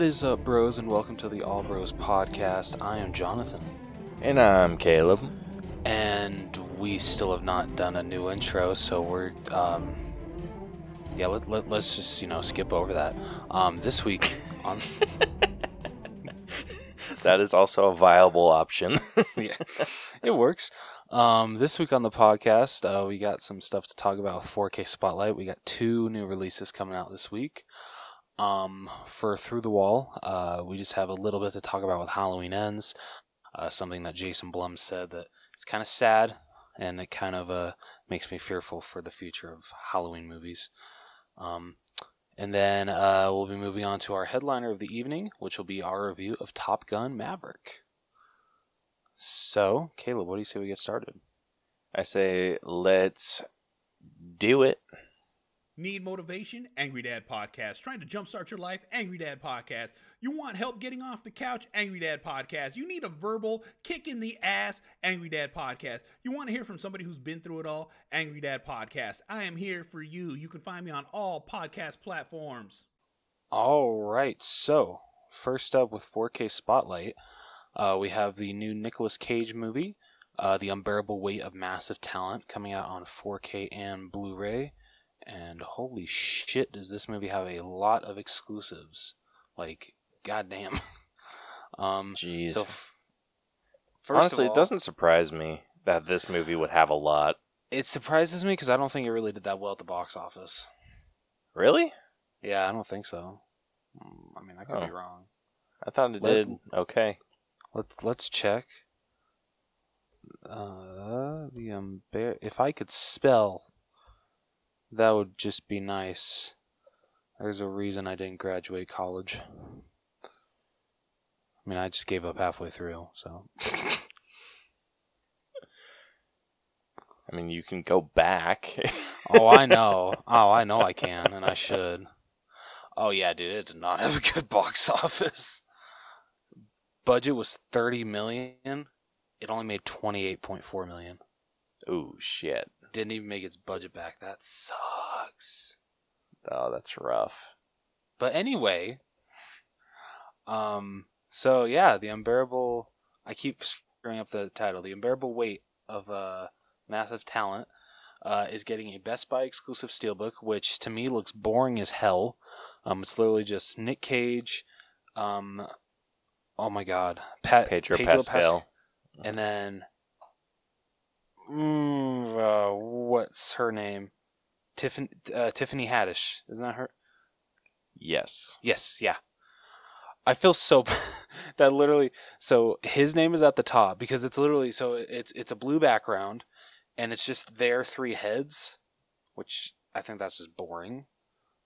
What is up, bros, and welcome to the All Bros podcast. I am Jonathan, And I'm Caleb. and we still have not done a new intro, so we're, um, yeah, let, let, let's just, you know, skip over that. Um, this week on, That is also a viable option. yeah, it works. Um, this week on the podcast, uh, we got some stuff to talk about with 4K Spotlight. We got two new releases coming out this week. Um, for Through the Wall, uh, we just have a little bit to talk about with Halloween Ends. Uh, something that Jason Blum said that it's kind of sad and it kind of uh, makes me fearful for the future of Halloween movies. Um, and then uh, we'll be moving on to our headliner of the evening, which will be our review of Top Gun Maverick. So, Caleb, what do you say we get started? I say, let's do it. Need motivation? Angry Dad Podcast. Trying to jumpstart your life? Angry Dad Podcast. You want help getting off the couch? Angry Dad Podcast. You need a verbal kick in the ass? Angry Dad Podcast. You want to hear from somebody who's been through it all? Angry Dad Podcast. I am here for you. You can find me on all podcast platforms. All right, so first up with 4K Spotlight, uh, we have the new Nicolas Cage movie, uh, The Unbearable Weight of Massive Talent, coming out on 4K and Blu ray. And holy shit, does this movie have a lot of exclusives? Like, goddamn. um, Jeez. so, f- first of Honestly, all- it doesn't surprise me that this movie would have a lot. It surprises me because I don't think it really did that well at the box office. Really? Yeah, I don't think so. Mm, I mean, I could Oh. be wrong. I thought it Let- did okay. Let's let's check. Uh, the unbear. If I could spell, that would just be nice. There's a reason I didn't graduate college. I mean, I just gave up halfway through. So I mean, you can go back. oh, I know. Oh, I know I can, and I should. Oh yeah, dude, it did not have a good box office. Budget was thirty million. It only made twenty eight point four million. Ooh, shit. Didn't even make its budget back. That sucks. Oh, that's rough. But anyway, um, so yeah, the unbearable. I keep screwing up the title. The unbearable weight of uh, massive talent uh, is getting a Best Buy exclusive steelbook, which to me looks boring as hell. Um, it's literally just Nick Cage. Um, oh my God, Pat, Pedro, Pas- Pascal. and then mm, uh, what's her name? Tiffany uh, Tiffany Haddish, isn't that her? Yes. Yes, yeah. I feel so that literally so his name is at the top because it's literally so it's it's a blue background and it's just their three heads, which I think that's just boring.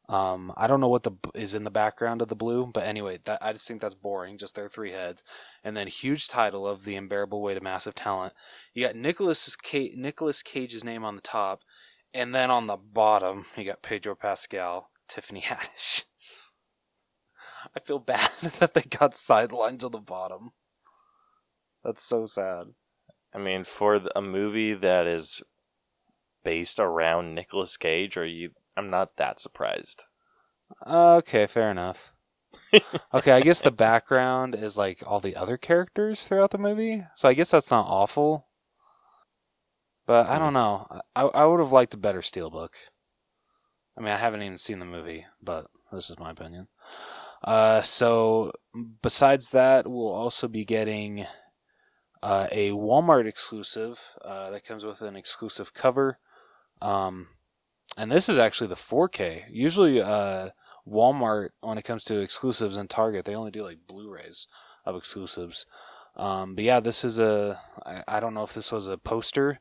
Um, I don't know what the is in the background of the blue, but anyway, that I just think that's boring. Just their three heads, and then huge title of the unbearable weight of massive talent. You got Nicholas Nicholas Cage's name on the top, and then on the bottom you got Pedro Pascal, Tiffany Haddish. I feel bad that they got sidelined to the bottom. That's so sad. I mean, for a movie that is based around Nicolas Cage, are you? I'm not that surprised. Okay, fair enough. okay, I guess the background is like all the other characters throughout the movie, so I guess that's not awful. But I don't know. I I would have liked a better steelbook. I mean, I haven't even seen the movie, but this is my opinion. Uh, so besides that, we'll also be getting uh, a Walmart exclusive uh, that comes with an exclusive cover. Um, and this is actually the 4K. Usually, uh, Walmart, when it comes to exclusives and Target, they only do like Blu-rays of exclusives. Um, but yeah, this is a. I, I don't know if this was a poster,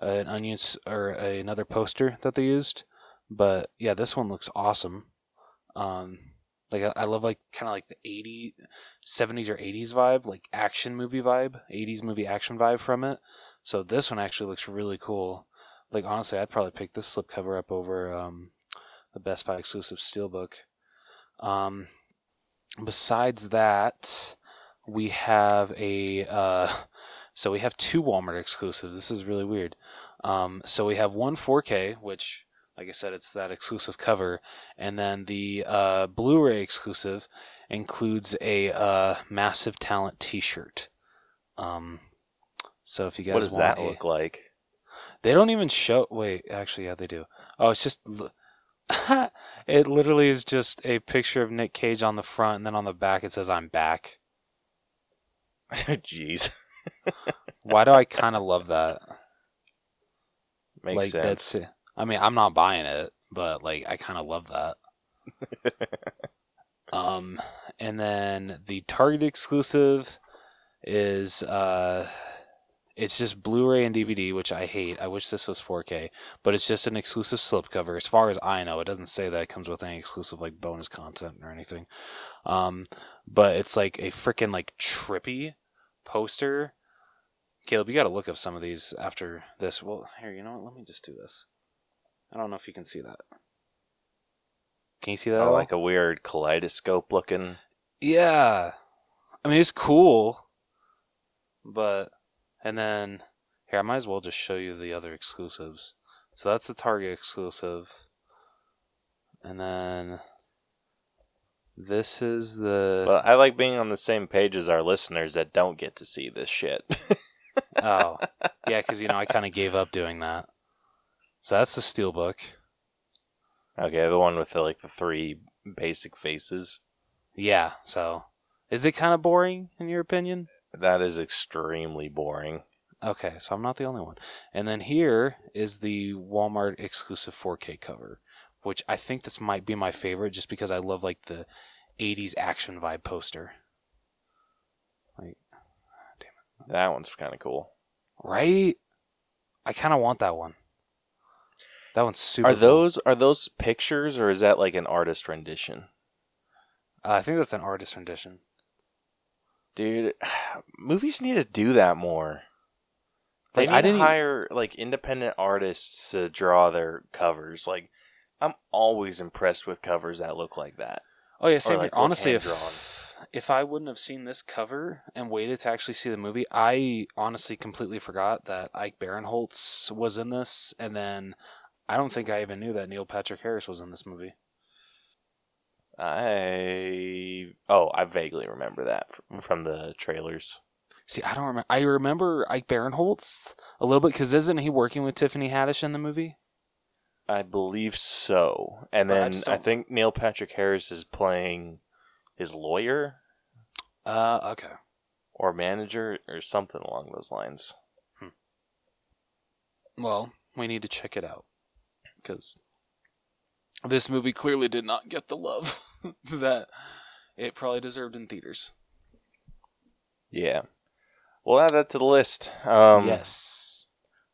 uh, an s- or another poster that they used, but yeah, this one looks awesome. Um, like I, I love like kind of like the 80s, 70s or 80s vibe, like action movie vibe, 80s movie action vibe from it. So this one actually looks really cool. Like honestly, I'd probably pick this slipcover up over um, the Best Buy exclusive steelbook. Um, besides that, we have a uh, so we have two Walmart exclusives. This is really weird. Um, so we have one 4K, which, like I said, it's that exclusive cover, and then the uh, Blu-ray exclusive. includes a uh, massive talent T-shirt. Um, so if you guys what does that a- look like? They don't even show. Wait, actually, yeah, they do. Oh, it's just. it literally is just a picture of Nick Cage on the front, and then on the back it says "I'm back." Jeez, Why do I kind of love that? makes like sense. that's. it. I mean, I'm not buying it, but like I kind of love that. um, and then the Target exclusive is uh, it's just Blu-ray and DVD, which I hate. I wish this was 4K, but it's just an exclusive slipcover. As far as I know, it doesn't say that it comes with any exclusive like bonus content or anything. Um, but it's like a freaking like trippy poster. Caleb, you got to look up some of these after this. Well, here, you know what? Let me just do this. I don't know if you can see that. Can you see that? at Oh, like a weird kaleidoscope looking. Yeah. I mean, it's cool. But, and then, here, I might as well just show you the other exclusives. So that's the Target exclusive. And then, this is the. Well, I like being on the same page as our listeners that don't get to see this shit. oh. Yeah, because, you know, I kind of gave up doing that. So that's the Steelbook. okay, the one with the, like the three basic faces. Yeah, so. Is it kind of boring, in your opinion? That is extremely boring. Okay, so I'm not the only one. And then here is the Walmart exclusive 4K cover, which I think this might be my favorite just because I love like the 80s action vibe poster. Like, damn it. That one's kind of cool. right? I kind of want that one. That one's super. Are cool. those are those pictures or is that like an artist rendition? Uh, I think that's an artist rendition. Dude, movies need to do that more. They Like, need I didn't- hire like independent artists to draw their covers. Like, I'm always impressed with covers that look like that. Oh yeah, same like, Honestly, if hand-drawn. if I wouldn't have seen this cover and waited to actually see the movie, I honestly completely forgot that Ike Barinholtz was in this, and then I don't think I even knew that Neil Patrick Harris was in this movie. I oh, I vaguely remember that from, from the trailers. See, I don't remember. I remember Ike Barinholtz a little bit because isn't he working with Tiffany Haddish in the movie? I believe so. And But I then I, think Neil Patrick Harris is playing his lawyer Uh, okay. or manager or something along those lines. Well, we need to check it out because this movie clearly did not get the love that it probably deserved in theaters. Yeah. We'll add that to the list. Um, yes.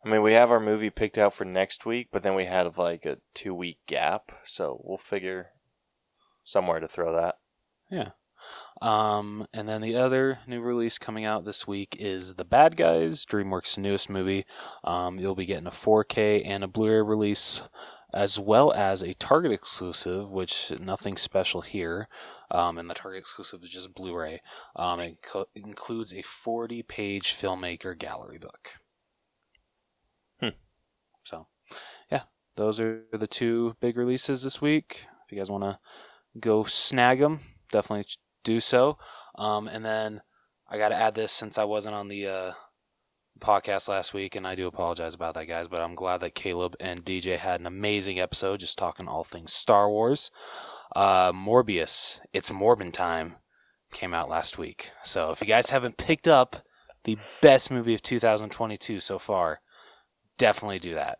I mean, we have our movie picked out for next week, but then we had like a two week gap, so we'll figure somewhere to throw that. Yeah. Um, and then the other new release coming out this week is The Bad Guys, DreamWorks' newest movie. Um, you'll be getting a 4K and a Blu-ray release, as well as a Target exclusive, which nothing special here. Um, and the Target exclusive is just Blu-ray. Um, it co- includes a 40-page filmmaker gallery book. Hmm. So, yeah, those are the two big releases this week. If you guys want to go snag them, definitely do so. Um, and then I got to add this since I wasn't on the uh, podcast last week, and I do apologize about that, guys. But I'm glad that Caleb and DJ had an amazing episode, just talking all things Star Wars. Uh, Morbius, it's Morbin time, came out last week. So if you guys haven't picked up the best movie of 2022 so far, definitely do that.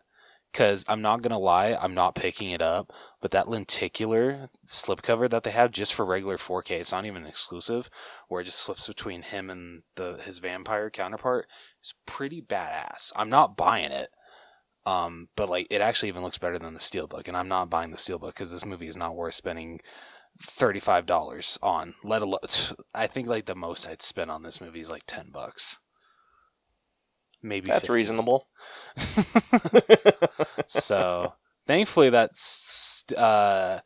Because I'm not gonna lie, I'm not picking it up. But that lenticular slipcover that they have just for regular 4K, it's not even exclusive, where it just flips between him and the his vampire counterpart, is pretty badass. I'm not buying it, um, but like it actually even looks better than the steelbook, and I'm not buying the steelbook because this movie is not worth spending thirty five dollars on. Let alone, I think like the most I'd spend on this movie is like ten bucks, maybe. That's 15. reasonable. so thankfully that's uh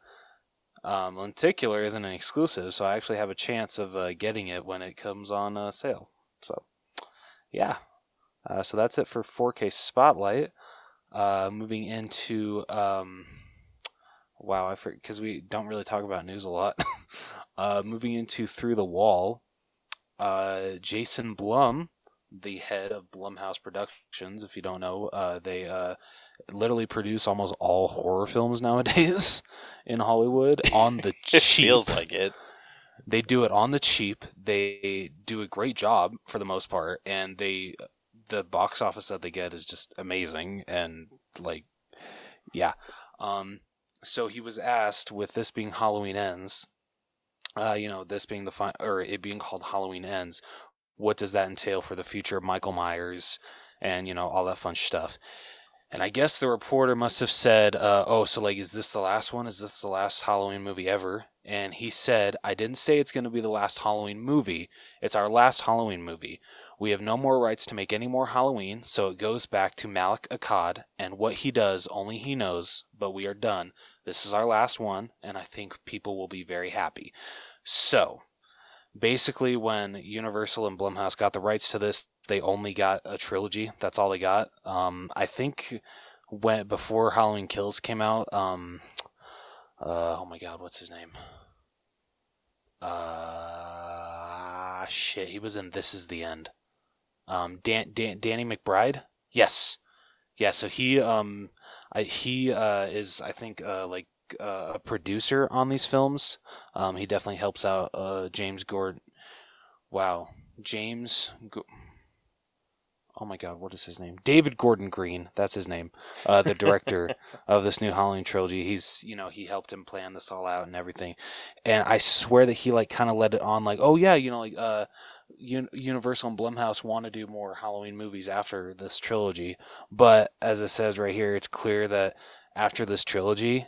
um lenticular isn't an exclusive so i actually have a chance of uh, getting it when it comes on uh, sale so yeah uh, so that's it for 4k spotlight uh moving into um wow i because we don't really talk about news a lot Uh, moving into Through the Wall, uh, Jason Blum, the head of Blumhouse Productions, if you don't know, uh, they uh, literally produce almost all horror films nowadays in Hollywood on the cheap. feels like it. They do it on the cheap. They do a great job for the most part, and they the box office that they get is just amazing and like yeah. Um, so he was asked with this being Halloween ends, uh, you know, this being the fi- or it being called Halloween ends, what does that entail for the future of Michael Myers and you know all that fun stuff. And I guess the reporter must have said, uh, "Oh, so like, is this the last one? Is this the last Halloween movie ever?" And he said, "I didn't say it's going to be the last Halloween movie. It's our last Halloween movie. We have no more rights to make any more Halloween, so it goes back to Malik Akkad and what he does. Only he knows. But we are done. This is our last one, and I think people will be very happy." So, basically, when Universal and Blumhouse got the rights to this, they only got a trilogy. That's all they got. Um, I think when before Halloween Kills came out, um, uh, oh my God, what's his name? Uh, shit, he was in This Is the End. Um, Dan, Dan Danny McBride. Yes, yeah. So he um, I, he uh is I think uh like uh, a producer on these films. Um, he definitely helps out uh James Gordon. Wow, James. Oh my God, what is his name? David Gordon Green. That's his name. Uh, the director of this new Halloween trilogy. He's you know he helped him plan this all out and everything. And I swear that he like kind of let it on like, oh yeah, you know like uh. Un- Universal and Blumhouse want to do more Halloween movies after this trilogy, but as it says right here, it's clear that after this trilogy,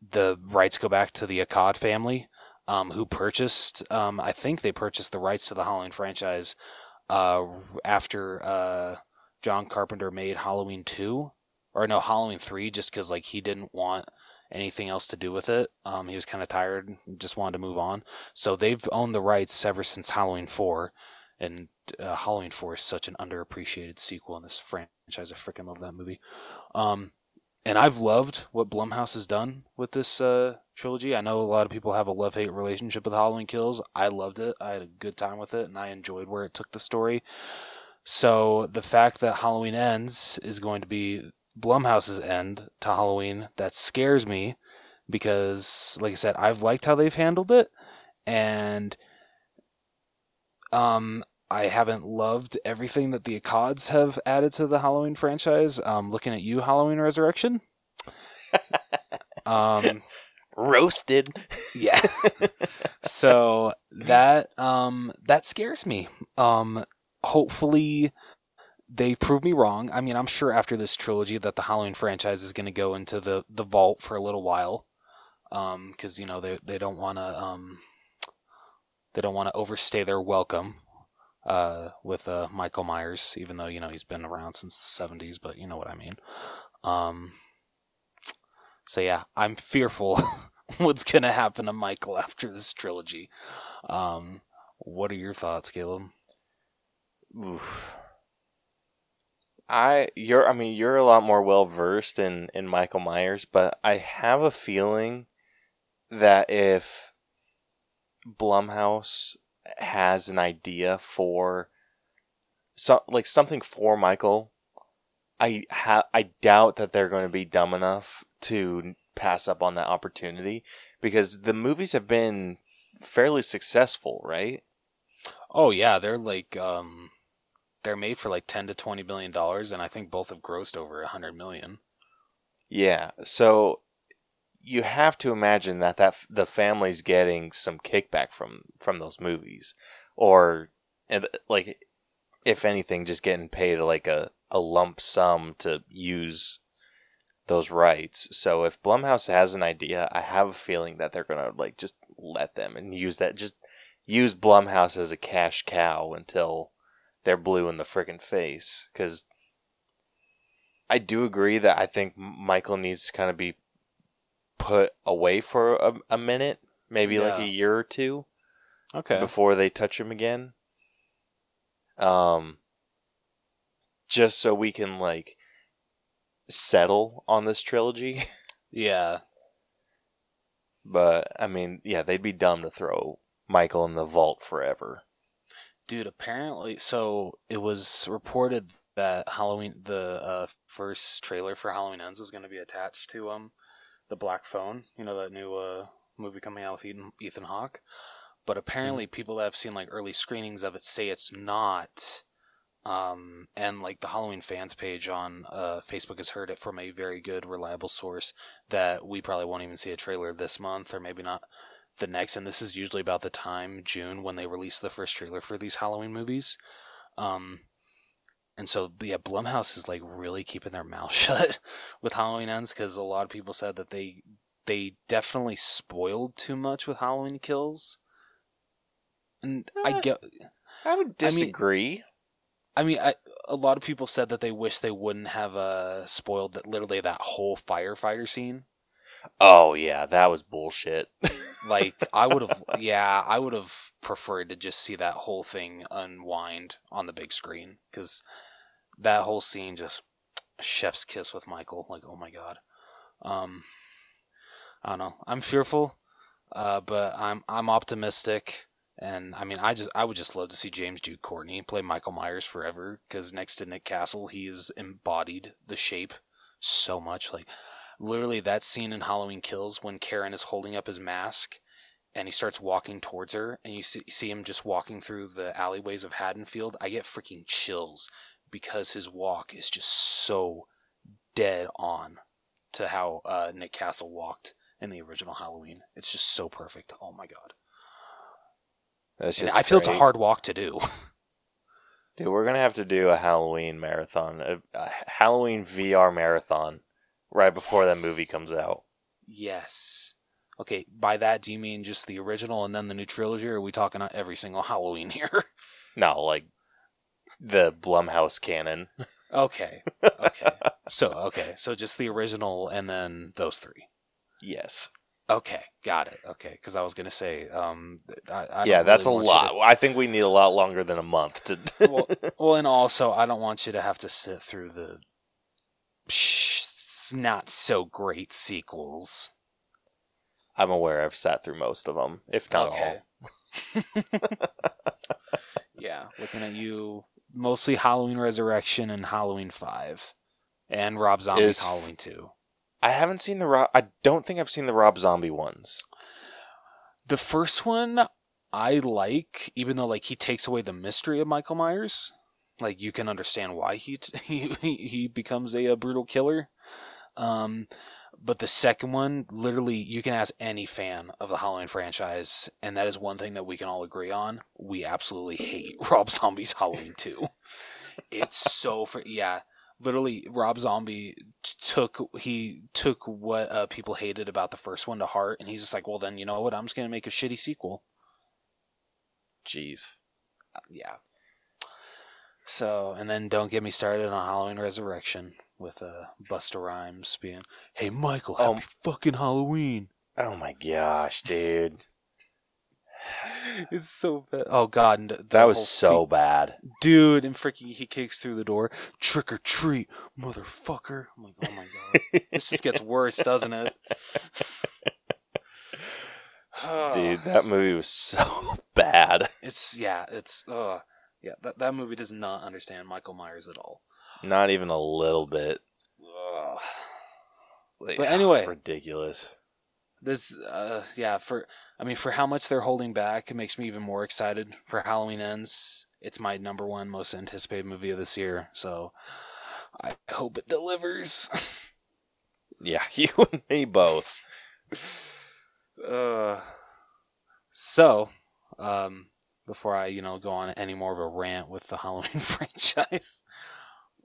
the rights go back to the Akkad family, um, who purchased. Um, I think they purchased the rights to the Halloween franchise uh, after uh, John Carpenter made Halloween two, or no Halloween three, just because like he didn't want anything else to do with it. Um, he was kind of tired, just wanted to move on. So they've owned the rights ever since Halloween four, and uh, Halloween four is such an underappreciated sequel in this franchise. I freaking love that movie. Um, and I've loved what Blumhouse has done with this uh, trilogy. I know a lot of people have a love hate relationship with Halloween Kills. I loved it. I had a good time with it, and I enjoyed where it took the story. So the fact that Halloween Ends is going to be Blumhouse's end to Halloween, that scares me because, like I said, I've liked how they've handled it, and um, I haven't loved everything that the Akkads have added to the Halloween franchise. Um, looking at you, Halloween Resurrection. um, Roasted. yeah. so that um that scares me. Um, hopefully they prove me wrong. I mean, I'm sure after this trilogy that the Halloween franchise is going to go into the the vault for a little while. Um, because you know they they don't want to um they don't want to overstay their welcome uh, with uh, Michael Myers, even though you know he's been around since the '70s, but you know what I mean. Um, so yeah, I'm fearful what's gonna happen to Michael after this trilogy. Um, what are your thoughts, Caleb? Oof. I you're I mean you're a lot more well versed in in Michael Myers, but I have a feeling that if Blumhouse has an idea for so like something for Michael, I ha- I doubt that they're going to be dumb enough to pass up on that opportunity because the movies have been fairly successful, right? Oh yeah, they're like um, they're made for like ten to twenty billion dollars, and I think both have grossed over a hundred million. Yeah, so you have to imagine that that f- the family's getting some kickback from from those movies, or and like if anything, just getting paid like a a lump sum to use those rights. So if Blumhouse has an idea, I have a feeling that they're gonna like just let them and use that just use Blumhouse as a cash cow until they're blue in the friggin' face because I do agree that I think Michael needs to kind of be put away for a, a minute, maybe like a year or two Okay. before they touch him again. Um, just so we can like settle on this trilogy. Yeah. But I mean, yeah, they'd be dumb to throw Michael in the vault forever. Dude, apparently, so it was reported that Halloween, the uh, first trailer for Halloween Ends was going to be attached to um the Black Phone. You know that new uh movie coming out with Ethan, Ethan Hawke. But apparently, people that have seen like early screenings of it say it's not. Um, and like the Halloween fans page on uh, Facebook has heard it from a very good, reliable source that we probably won't even see a trailer this month, or maybe not the next. And this is usually about the time June when they release the first trailer for these Halloween movies. Um, and so yeah, Blumhouse is like really keeping their mouth shut with Halloween Ends because a lot of people said that they they definitely spoiled too much with Halloween Kills. And I Eh. get I would I mean- disagree. I mean, I, a lot of people said that they wish they wouldn't have uh, spoiled that literally that whole firefighter scene. oh yeah, that was bullshit. Like I would have, yeah, I would have preferred to just see that whole thing unwind on the big screen because that whole scene just chef's kiss with Michael. Like, oh my god. Um, I don't know. I'm fearful, uh, but I'm I'm optimistic. And I mean, I just I would just love to see James Jude Courtney play Michael Myers forever because next to Nick Castle, he has embodied the shape so much. Like literally that scene in Halloween Kills when Karen is holding up his mask and he starts walking towards her, and you see, see him just walking through the alleyways of Haddonfield. I get freaking chills because his walk is just so dead on to how uh, Nick Castle walked in the original Halloween. It's just so perfect. Oh my god. That's And just I feel it's a hard walk to do. Dude, we're gonna have to do a Halloween marathon, a, a Halloween VR marathon, right before that movie comes out. yes. Okay, by that do you mean just the original and then the new trilogy, or are we talking about every single Halloween here? No, like the Blumhouse canon. okay. Okay. so okay, so just the original and then those three. Yes. Okay, got it. Okay, because I was gonna say, um, I, I yeah, that's really a lot. I think we need a lot longer than a month to. well, well, and also I don't want you to have to sit through the not so great sequels. I'm aware I've sat through most of them, if not okay. all. yeah, looking at you, mostly Halloween Resurrection and Halloween Five, and Rob Zombie's Is- Halloween Two. I haven't seen the Rob. I don't think I've seen the Rob Zombie ones. The first one I like, even though like he takes away the mystery of Michael Myers. Like you can understand why he he he he becomes a, uh brutal killer. Um, but the second one, literally, you can ask any fan of the Halloween franchise, and that is one thing that we can all agree on. We absolutely hate Rob Zombie's Halloween Two. It's so for yeah. Literally, Rob Zombie t- took he took what uh, people hated about the first one to heart, and he's just like, well, then you know what? I'm just gonna make a shitty sequel. Jeez. Uh, yeah. So, and then don't get me started on Halloween Resurrection with uh, Busta Rhymes being, "Hey Michael, happy Um, fucking Halloween." Oh my gosh, dude. It's so bad. Oh god, and That was so fe- bad. dude, and freaking he kicks through the door, trick or treat, motherfucker. I'm like, oh my god, this just gets worse, doesn't it? Dude, that movie was so bad. it's yeah, it's uh, yeah. That that movie does not understand Michael Myers at all. Not even a little bit. Ugh. Like, But anyway. ridiculous. this uh yeah for i mean for how much they're holding back it makes me even more excited for halloween ends it's my number one most anticipated movie of this year so i hope it delivers Yeah, you and me both. uh so um before i you know go on any more of a rant with the halloween franchise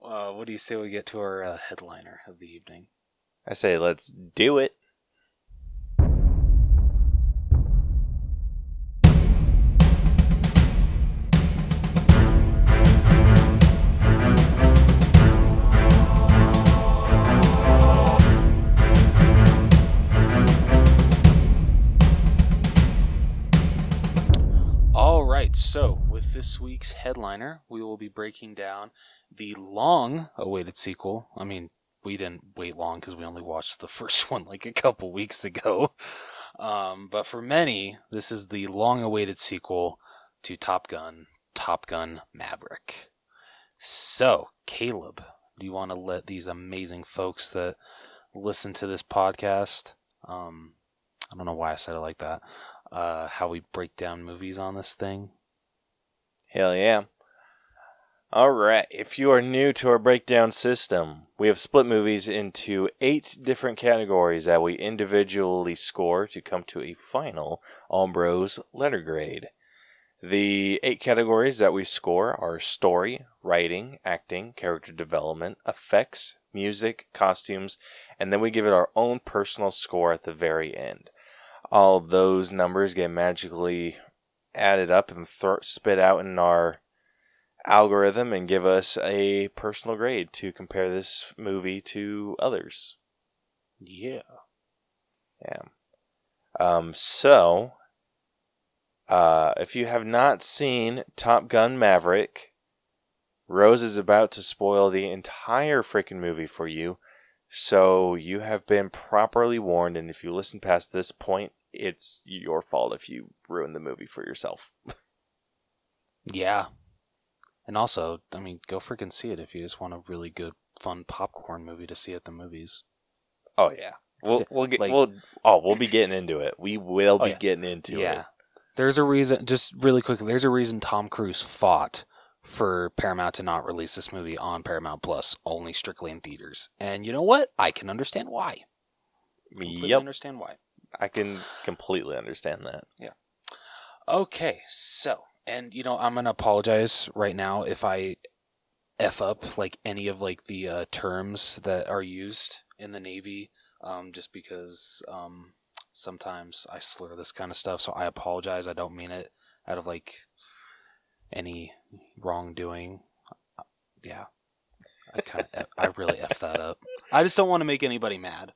uh what do you say we get to our uh, headliner of the evening I say let's do it. So with this week's headliner, we will be breaking down the long awaited sequel. I mean, we didn't wait long because we only watched the first one like a couple weeks ago. Um, but for many, this is the long-awaited sequel to Top Gun, Top Gun Maverick. So, Caleb, do you want to let these amazing folks that listen to this podcast, um, I don't know why I said it like that, uh, how we break down movies on this thing? Hell yeah. All right. If you are new to our breakdown system, we have split movies into eight different categories that we individually score to come to a final All Bros letter grade. The eight categories that we score are story, writing, acting, character development, effects, music, costumes, and then we give it our own personal score at the very end. All those numbers get magically added up and th- spit out in our algorithm and give us a personal grade to compare this movie to others. Yeah. Yeah. Um, so, uh, if you have not seen Top Gun Maverick, Rose is about to spoil the entire freaking movie for you. So you have been properly warned, and if you listen past this point, it's your fault if you ruin the movie for yourself. Yeah. And also, I mean, go freaking see it if you just want a really good, fun popcorn movie to see at the movies. Oh yeah, we'll we'll get Like- we'll oh we'll be getting into it. We will Oh, be yeah. getting into yeah. it. There's a reason, just really quickly, there's a reason Tom Cruise fought for Paramount to not release this movie on Paramount Plus, only strictly in theaters. And you know what? I can understand why. Completely Yep, understand why. I can completely understand that. Yeah. Okay, so, and you know, I'm gonna apologize right now if I f up like any of like the uh, terms that are used in the Navy, um, just because um, sometimes I slur this kind of stuff. So I apologize. I don't mean it out of like any wrongdoing. Yeah, I kind of, I really f that up. I just don't want to make anybody mad.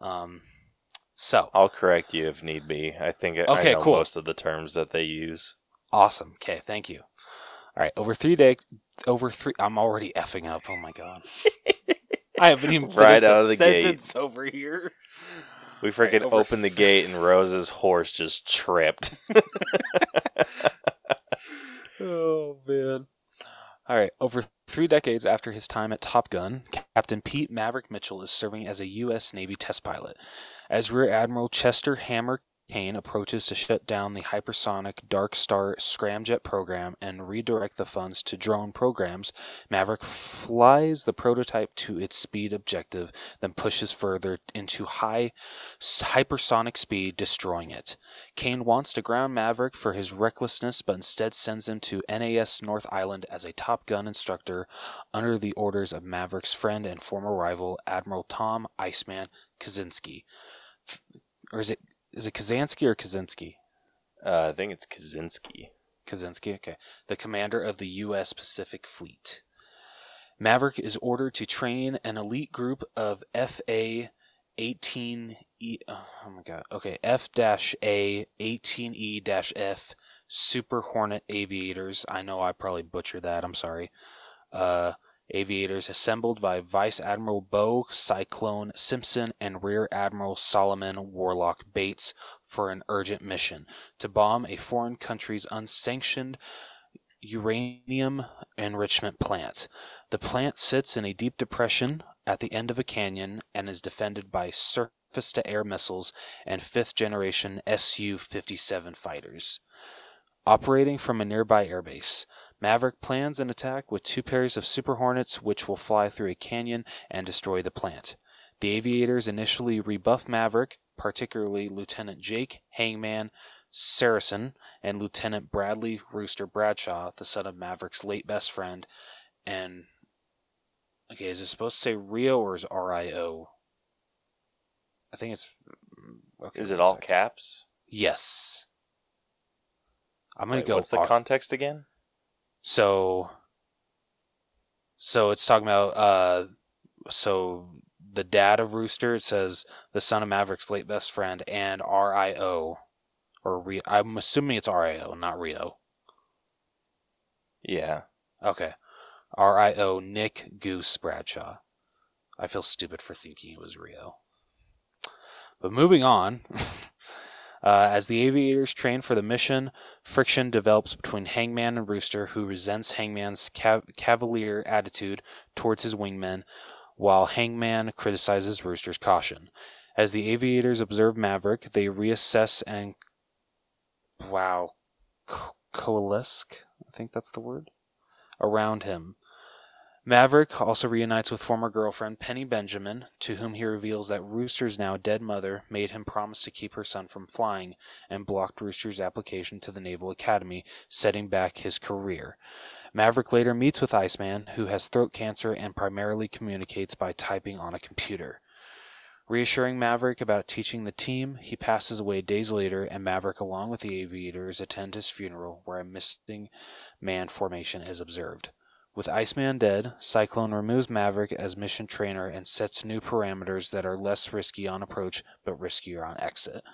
Um, so I'll correct you if need be. I think I Okay, know cool. most of the terms that they use. Awesome. Okay, thank you. All right, over three day, over three. I'm already effing up. Oh my god. I haven't even finished Right out of the gate. sentence over here. We Right, freaking over opened the gate and Rose's horse just tripped. Oh man. All right, over three decades after his time at Top Gun, Captain Pete Maverick Mitchell is serving as a U.S. Navy test pilot. As Rear Admiral Chester Hammer Kane approaches to shut down the hypersonic Dark Star scramjet program and redirect the funds to drone programs, Maverick flies the prototype to its speed objective, then pushes further into high hypersonic speed, destroying it. Kane wants to ground Maverick for his recklessness, but instead sends him to NAS North Island as a Top Gun instructor under the orders of Maverick's friend and former rival, Admiral Tom Iceman Kaczynski. Or is it is it Kazansky or Kaczynski? Uh, I think it's Kaczynski. Kaczynski, okay. The commander of the U.S. Pacific Fleet. Maverick is ordered to train an elite group of FA 18E. Oh my god. Okay, F A 18E F Super Hornet aviators. I know I probably butchered that. I'm sorry. Uh, aviators assembled by Vice Admiral Bo Cyclone Simpson and Rear Admiral Solomon Warlock Bates for an urgent mission to bomb a foreign country's unsanctioned uranium enrichment plant. The plant sits in a deep depression at the end of a canyon and is defended by surface to air missiles and fifth generation Su 57 fighters. Operating from a nearby airbase, Maverick plans an attack with two pairs of Super Hornets which will fly through a canyon and destroy the plant. The aviators initially rebuff Maverick, particularly Lieutenant Jake Hangman Seresin and Lieutenant Bradley Rooster Bradshaw, the son of Maverick's late best friend. And okay, is it supposed to say Rio or is R I O? I think it's. mm, Okay, Is it all sec. caps? Yes. I'm gonna Wait, go. What's the R- context again? So. So it's talking about uh, so the dad of Rooster. It says the son of Maverick's late best friend and R I O, or Rio. I'm assuming it's R I O, not Rio. Yeah. Okay. R I O Nick Goose Bradshaw. I feel stupid for thinking it was Rio. But moving on. Uh, as the aviators train for the mission, friction develops between Hangman and Rooster, who resents Hangman's cav- cavalier attitude towards his wingmen, while Hangman criticizes Rooster's caution. As the aviators observe Maverick, they reassess and wow, co- coalesce. I think that's the word around him. Maverick also reunites with former girlfriend Penny Benjamin, to whom he reveals that Rooster's now dead mother made him promise to keep her son from flying and blocked Rooster's application to the Naval Academy, setting back his career. Maverick later meets with Iceman, who has throat cancer and primarily communicates by typing on a computer. Reassuring Maverick about teaching the team, he passes away days later, and Maverick, along with the aviators, attend his funeral, where a missing man formation is observed. With Iceman dead, Cyclone removes Maverick as mission trainer and sets new parameters that are less risky on approach but riskier on exit.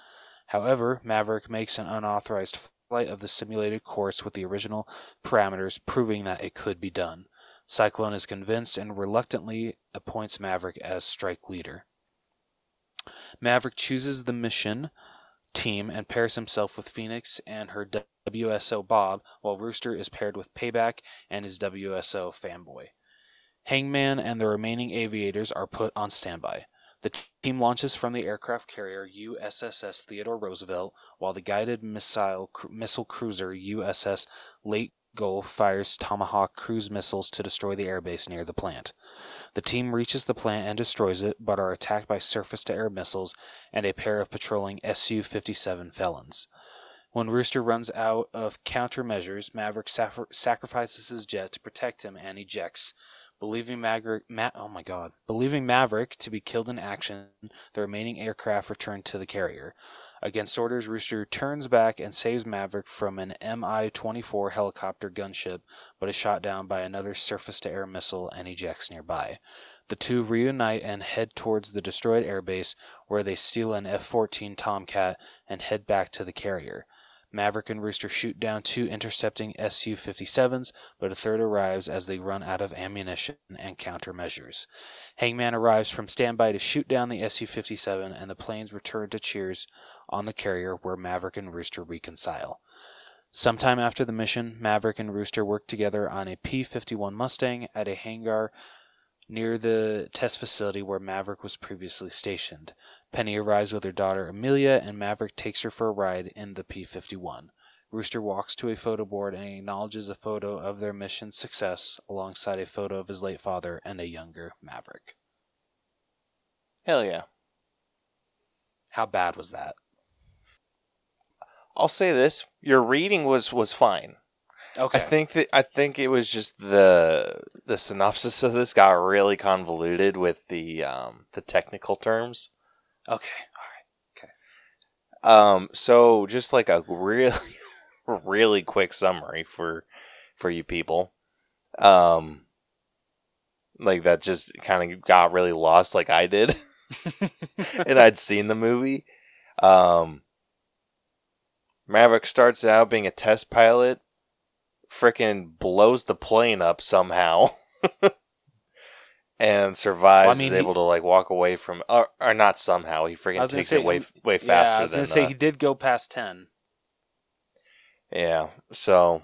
However, Maverick makes an unauthorized flight of the simulated course with the original parameters, proving that it could be done. Cyclone is convinced and reluctantly appoints Maverick as strike leader. Maverick chooses the mission team and pairs himself with Phoenix and her WSO Bob, while Rooster is paired with Payback and his WSO Fanboy. Hangman and the remaining aviators are put on standby. The team launches from the aircraft carrier USSS Theodore Roosevelt, while the guided missile missile cruiser USS Leyte Gulf fires Tomahawk cruise missiles to destroy the airbase near the plant. The team reaches the plant and destroys it, but are attacked by surface to air missiles and a pair of patrolling Su 57 felons. When Rooster runs out of countermeasures, Maverick sacrifices his jet to protect him and ejects. Believing Maverick, Ma- oh my God, believing Maverick to be killed in action, the remaining aircraft return to the carrier. Against orders, Rooster turns back and saves Maverick from an Mi 24 helicopter gunship, but is shot down by another surface to air missile and ejects nearby. The two reunite and head towards the destroyed airbase, where they steal an F 14 Tomcat and head back to the carrier. Maverick and Rooster shoot down two intercepting Su 57s, but a third arrives as they run out of ammunition and countermeasures. Hangman arrives from standby to shoot down the Su 57, and the planes return to Cheers on the carrier where Maverick and Rooster reconcile. Sometime after the mission, Maverick and Rooster work together on a P 51 Mustang at a hangar near the test facility where Maverick was previously stationed. Penny arrives with her daughter Amelia, and Maverick takes her for a ride in the P 51. Rooster walks to a photo board and acknowledges a photo of their mission's success alongside a photo of his late father and a younger Maverick. Hell yeah. How bad was that? I'll say this: your reading was was fine. Okay. I think that I think it was just the the synopsis of this got really convoluted with the um, the technical terms. Okay. All right. Okay. Um, so just like a really really quick summary for for you people. Um, like that just kind of got really lost, like I did, and I'd seen the movie. Um, Maverick starts out being a test pilot, freaking blows the plane up somehow, and survives. Well, I mean, is he- able to like walk away from, or, or not somehow. He freaking takes say, it way way yeah, faster I was than. gonna say uh, he did go past ten. Yeah. So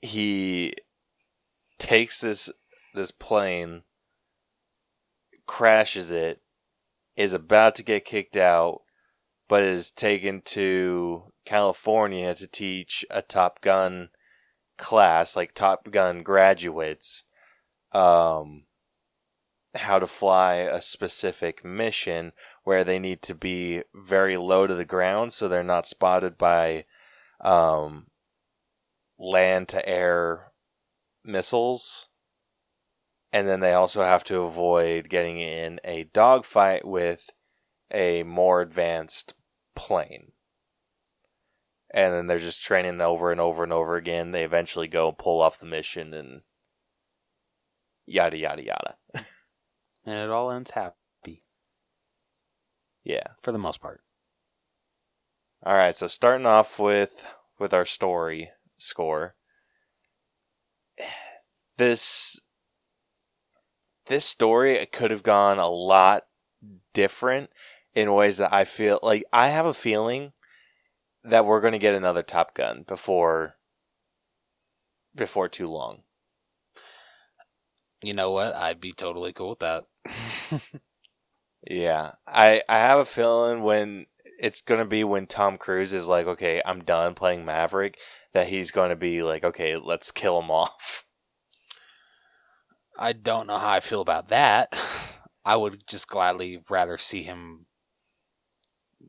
he takes this this plane, crashes it, is about to get kicked out, but is taken to California to teach a Top Gun class, like Top Gun graduates, um, how to fly a specific mission where they need to be very low to the ground so they're not spotted by um, land to air missiles. And then they also have to avoid getting in a dogfight with a more advanced plane. And then they're just training over and over and over again. They eventually go pull off the mission and yada yada yada. And it all ends happy Yeah. for the most part. All right, so starting off with with our story score. This this story could have gone a lot different in ways that I feel like I have a feeling that we're going to get another Top Gun before before too long. You know what? I'd be totally cool with that. Yeah, I I have a feeling when it's going to be when Tom Cruise is like, okay, I'm done playing Maverick, that he's going to be like, okay, let's kill him off. I don't know how I feel about that. I would just gladly rather see him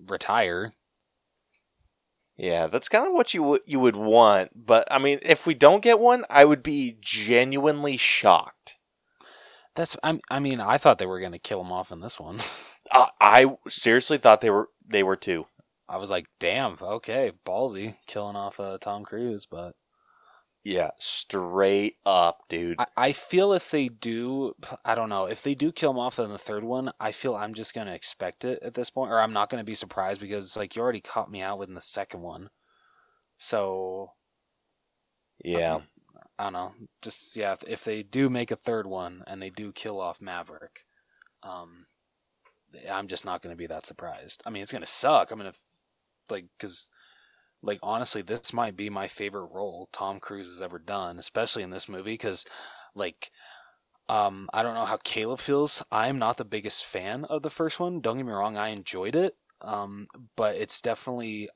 retire. Yeah, that's kind of what you would you would want, but I mean, if we don't get one, I would be genuinely shocked. That's I, I mean, I thought they were going to kill him off in this one. I, I seriously thought they were they were too. I was like, damn, okay, ballsy killing off uh, Tom Cruise, but Yeah, straight up, dude. I, I feel if they do, I don't know, if they do kill him off in the third one, I feel I'm just going to expect it at this point, or I'm not going to be surprised because it's like you already caught me out with the second one. So, yeah. I don't know. Just, yeah, if, if they do make a third one and they do kill off Maverick, um, I'm just not going to be that surprised. I mean, it's going to suck. I'm going to, like, because like honestly this might be my favorite role tom cruise has ever done especially in this movie because like um i don't know how caleb feels. I'm not the biggest fan of the first one. Don't get me wrong i enjoyed it um but it's definitely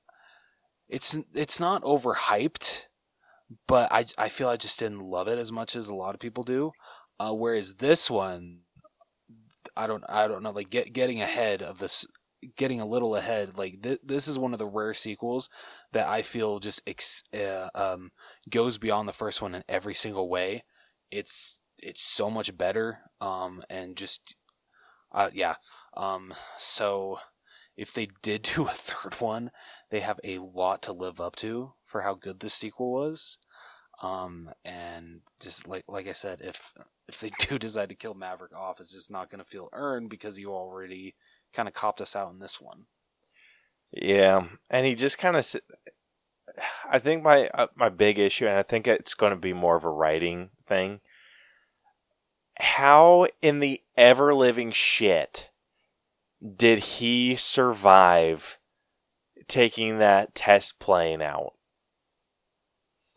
it's it's not overhyped but i i feel i just didn't love it as much as a lot of people do uh whereas this one i don't i don't know like get, getting ahead of this getting a little ahead like th- this is one of the rare sequels that I feel just ex- uh, um, goes beyond the first one in every single way. It's it's so much better, um, and just uh, yeah. Um, so if they did do a third one, they have a lot to live up to for how good this sequel was. Um, and just like like I said, if if they do decide to kill Maverick off, it's just not going to feel earned because you already kind of copped us out in this one. Yeah, and he just kind of. I think my uh, my big issue, and I think it's going to be more of a writing thing. How in the ever living shit did he survive taking that test plane out?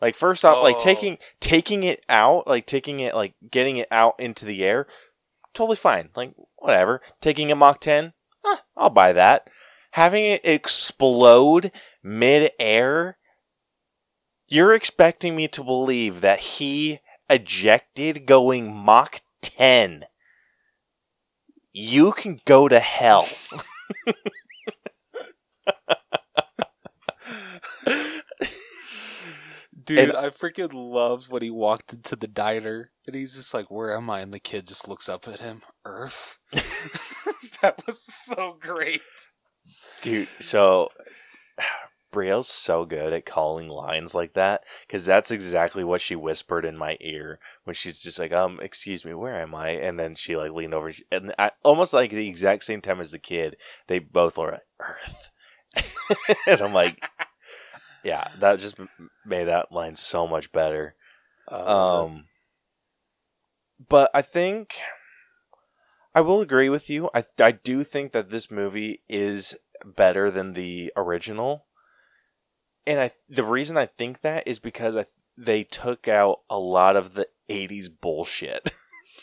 Like first off, like Oh. taking taking it out, like taking it, like getting it out into the air, totally fine. Like whatever. Taking a Mach ten, I'll buy that. Having it explode mid-air you're expecting me to believe that he ejected going Mach 10 you can go to hell. Dude, And- I freaking loved when he walked into the diner and he's just like, Where am I? And the kid just looks up at him. Earth. that was so great. dude so Brielle's so good at calling lines like that because that's exactly what she whispered in my ear when she's just like, um, excuse me, where am I? And then she like leaned over and I, almost like the exact same time as the kid, they both were like, Earth. and I'm like, yeah, that just made that line so much better. Um, but I think I will agree with you. I I do think that this movie is better than the original, and I the reason I think that is because I they took out a lot of the '80s bullshit.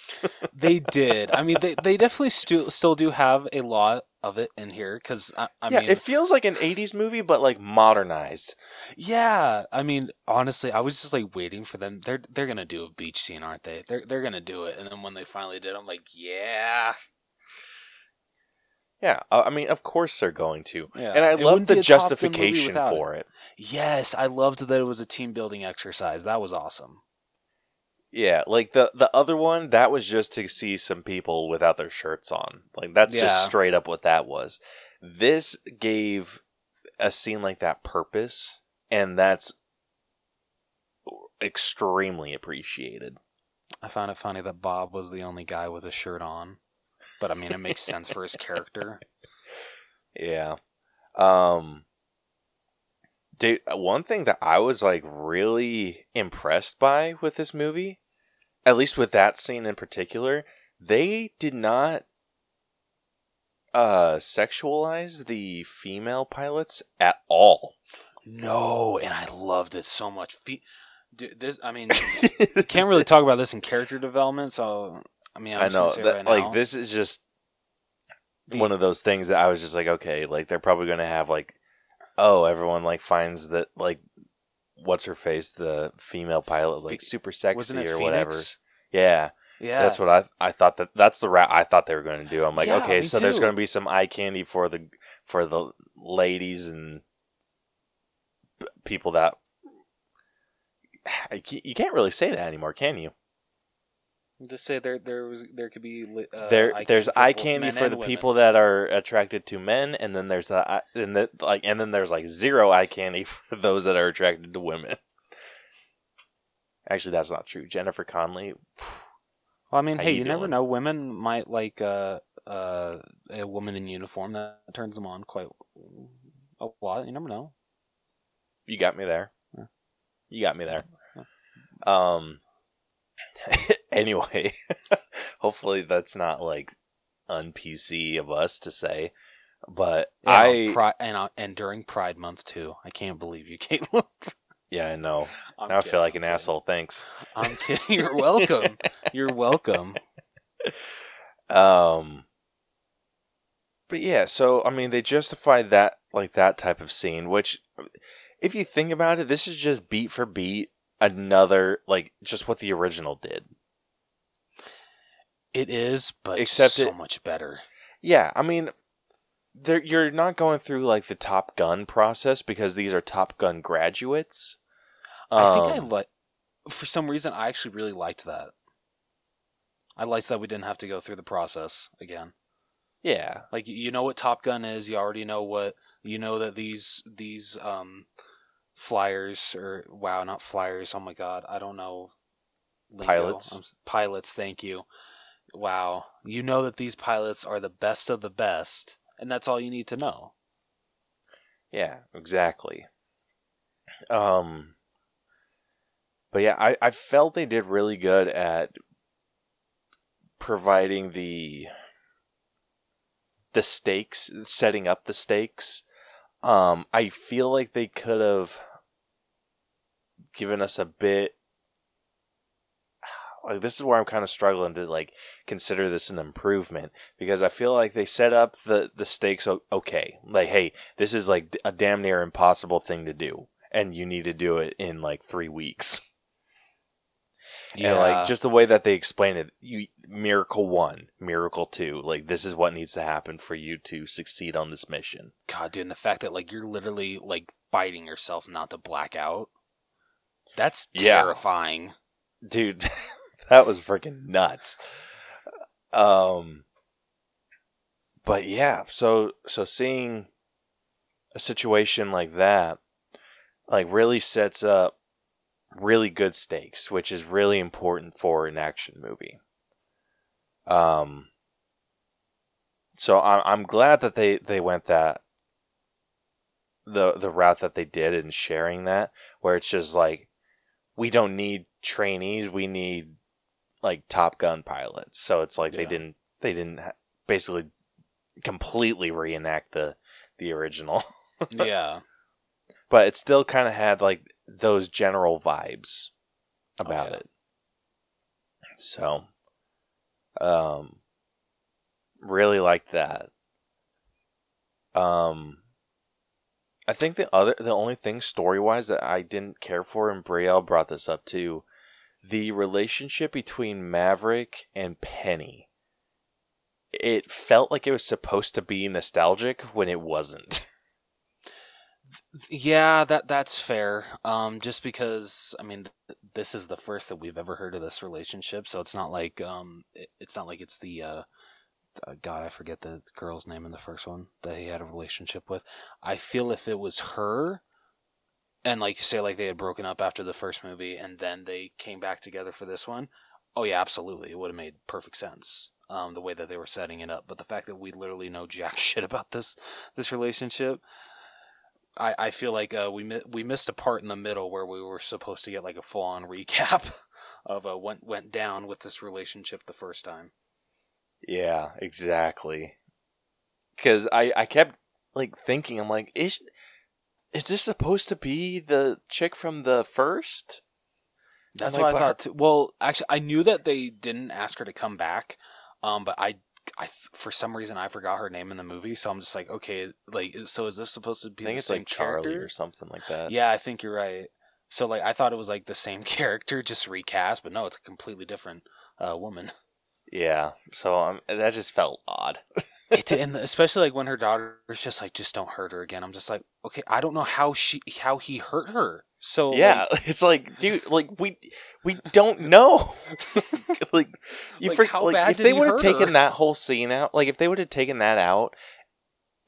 they did. I mean, they, they definitely stu- still do have a lot of it in here because, I, I yeah, mean, it feels like an '80s movie, but like modernized. Yeah, I mean, honestly, I was just like waiting for them. They're they're gonna do a beach scene, aren't they? They're they're gonna do it, and then when they finally did, I'm like, yeah, Yeah, uh, I mean, of course they're going to, yeah. and I love the a Top Gun movie justification for it. Yes, I loved that it was a team building exercise. That was awesome. Yeah, like the the other one, that was just to see some people without their shirts on. Like that's Yeah. just straight up what that was. This gave a scene like that purpose, and that's extremely appreciated. I found it funny that Bob was the only guy with a shirt on, but I mean, it makes sense for his character. Yeah. Um dude, one thing that I was like really impressed by with this movie, at least with that scene in particular, they did not uh sexualize the female pilots at all. No, and I loved it so much. Fe- Dude, this, I mean, can't really talk about this in character development. So, I mean, I'm I know that right like now, this is just the- one of those things that I was just like, okay, like they're probably going to have like, oh, everyone like finds that like, what's her face, the female pilot, like Fe- super sexy or Phoenix? whatever. Yeah, Yeah, that's what I I thought that that's the route I thought they were going to do. I'm like, Yeah, okay, so there's going to be some eye candy for the for the ladies and people that. You can't really say that anymore, can you? Just say there, there was, there could be. Uh, there eye there's candy eye candy for the women. people that are attracted to men and then there's the and the, like and then there's like zero eye candy for those that are attracted to women actually that's not true jennifer connelly Well, I mean, hey, you you, never know. Women might like uh, uh, a woman in uniform that turns them on quite a lot. You never know. you got me there Yeah. you got me there um anyway hopefully that's not like un pc of us to say but i Pri- and and during Pride Month too. I can't believe you, Caleb. yeah i know I'm now i feel like I'm an kidding. asshole thanks I'm kidding. You're welcome. You're welcome. Um, but yeah, so I mean, they justify that like that type of scene, which, if you think about it, this is just beat for beat another like just what the original did. It is, but Except so it- much better. Yeah, I mean, you're not going through like the Top Gun process because these are Top Gun graduates. I think I Um, like. For some reason, I actually really liked that. I liked that we didn't have to go through the process again. yeah, Like you know what Top Gun is. You already know what you know that these these um flyers or wow, not flyers. Oh my god, I don't know. lingo. Pilots. I'm pilots. Thank you. Wow, you know that these pilots are the best of the best, and that's all you need to know. Yeah, exactly. Um but yeah, I, I felt they did really good at providing the the stakes, setting up the stakes. Um I feel like they could have given us a bit like this is where I'm kind of struggling to like consider this an improvement because I feel like they set up the the stakes okay. Like, hey, this is like a damn near impossible thing to do, and you need to do it in like three weeks. And like just the way that they explain it, you miracle one, miracle two, like this is what needs to happen for you to succeed on this mission. God, dude, and the fact that like you're literally like fighting yourself not to black out. That's Yeah. terrifying. dude that was freaking nuts. Um but yeah so so seeing a situation like that like really sets up really good stakes which is really important for an action movie. Um so i'm, I'm glad that they they went that the the route that they did in sharing that where it's just like we don't need trainees we need like top gun pilots. So it's like they didn't they didn't ha- basically completely reenact the the original. Yeah. but it still kind of had like those general vibes about yeah. it. So um really liked that. Um I think the other the only thing story wise that I didn't care for and Brielle brought this up too the relationship between Maverick and Penny it felt like it was supposed to be nostalgic when it wasn't Yeah, that that's fair. Um, just because I mean, th- this is the first that we've ever heard of this relationship, so it's not like um, it, it's not like it's the uh, uh, God, I forget the girl's name in the first one that he had a relationship with. I feel if it was her, and like say like they had broken up after the first movie, and then they came back together for this one. Oh yeah, absolutely, it would have made perfect sense. Um, the way that they were setting it up, but the fact that we literally know jack shit about this this relationship. I, I feel like uh, we mi- we missed a part in the middle where we were supposed to get like a full on recap of uh, what went down with this relationship the first time. Yeah, exactly. because I I kept like thinking I'm like is is this supposed to be the chick from the first? That's what I thought too. Well, actually, I knew that they didn't ask her to come back, um, but I, I for some reason I forgot her name in the movie, so I'm just like, okay, like, so is this supposed to be? I think the it's same like Charlie or something like that. Yeah, I think you're right. So like, I thought it was like the same character, just recast, but no, it's a completely different uh, woman. Yeah. So um, that just felt odd. It, and especially like when her daughter's just like, just don't hurt her again. I'm just like, okay, I don't know how she, how he hurt her. So yeah, like, it's like, dude, like we we don't know. like you Like, for, how like, bad if they would have taken her? that whole scene out, like if they would have taken that out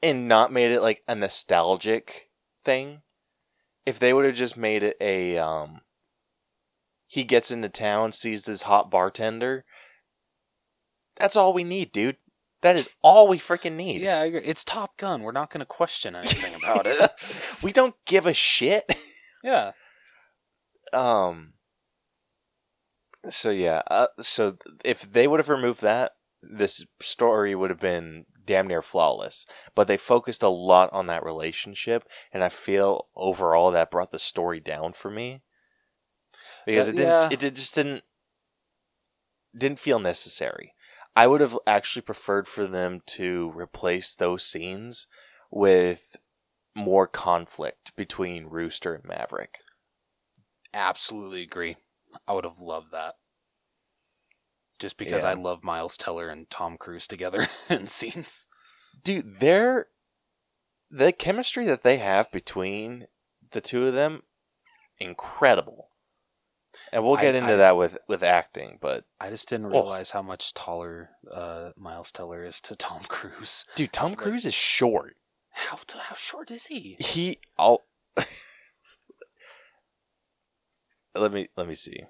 and not made it like a nostalgic thing, if they would have just made it a um he gets into town, sees this hot bartender, that's all we need, dude. That is all we freaking need. yeah, I agree. it's Top Gun. We're not going to question anything about it. we don't give a shit. Yeah. Um. So yeah, uh, so if they would have removed that, this story would have been damn near flawless. But they focused a lot on that relationship, and I feel overall that brought the story down for me because Uh, it didn't. yeah. It did, just didn't didn't feel necessary. I would have actually preferred for them to replace those scenes with more conflict between Rooster and Maverick. Absolutely agree. I would have loved that. Just because Yeah. I love Miles Teller and Tom Cruise together in scenes. dude they're the chemistry that they have between the two of them incredible and we'll I- get into I- that with with acting but I just didn't Oh. realize how much taller uh, Miles Teller is to Tom Cruise. dude tom Like- cruise is short How t- how short is he? he i'll let me let me see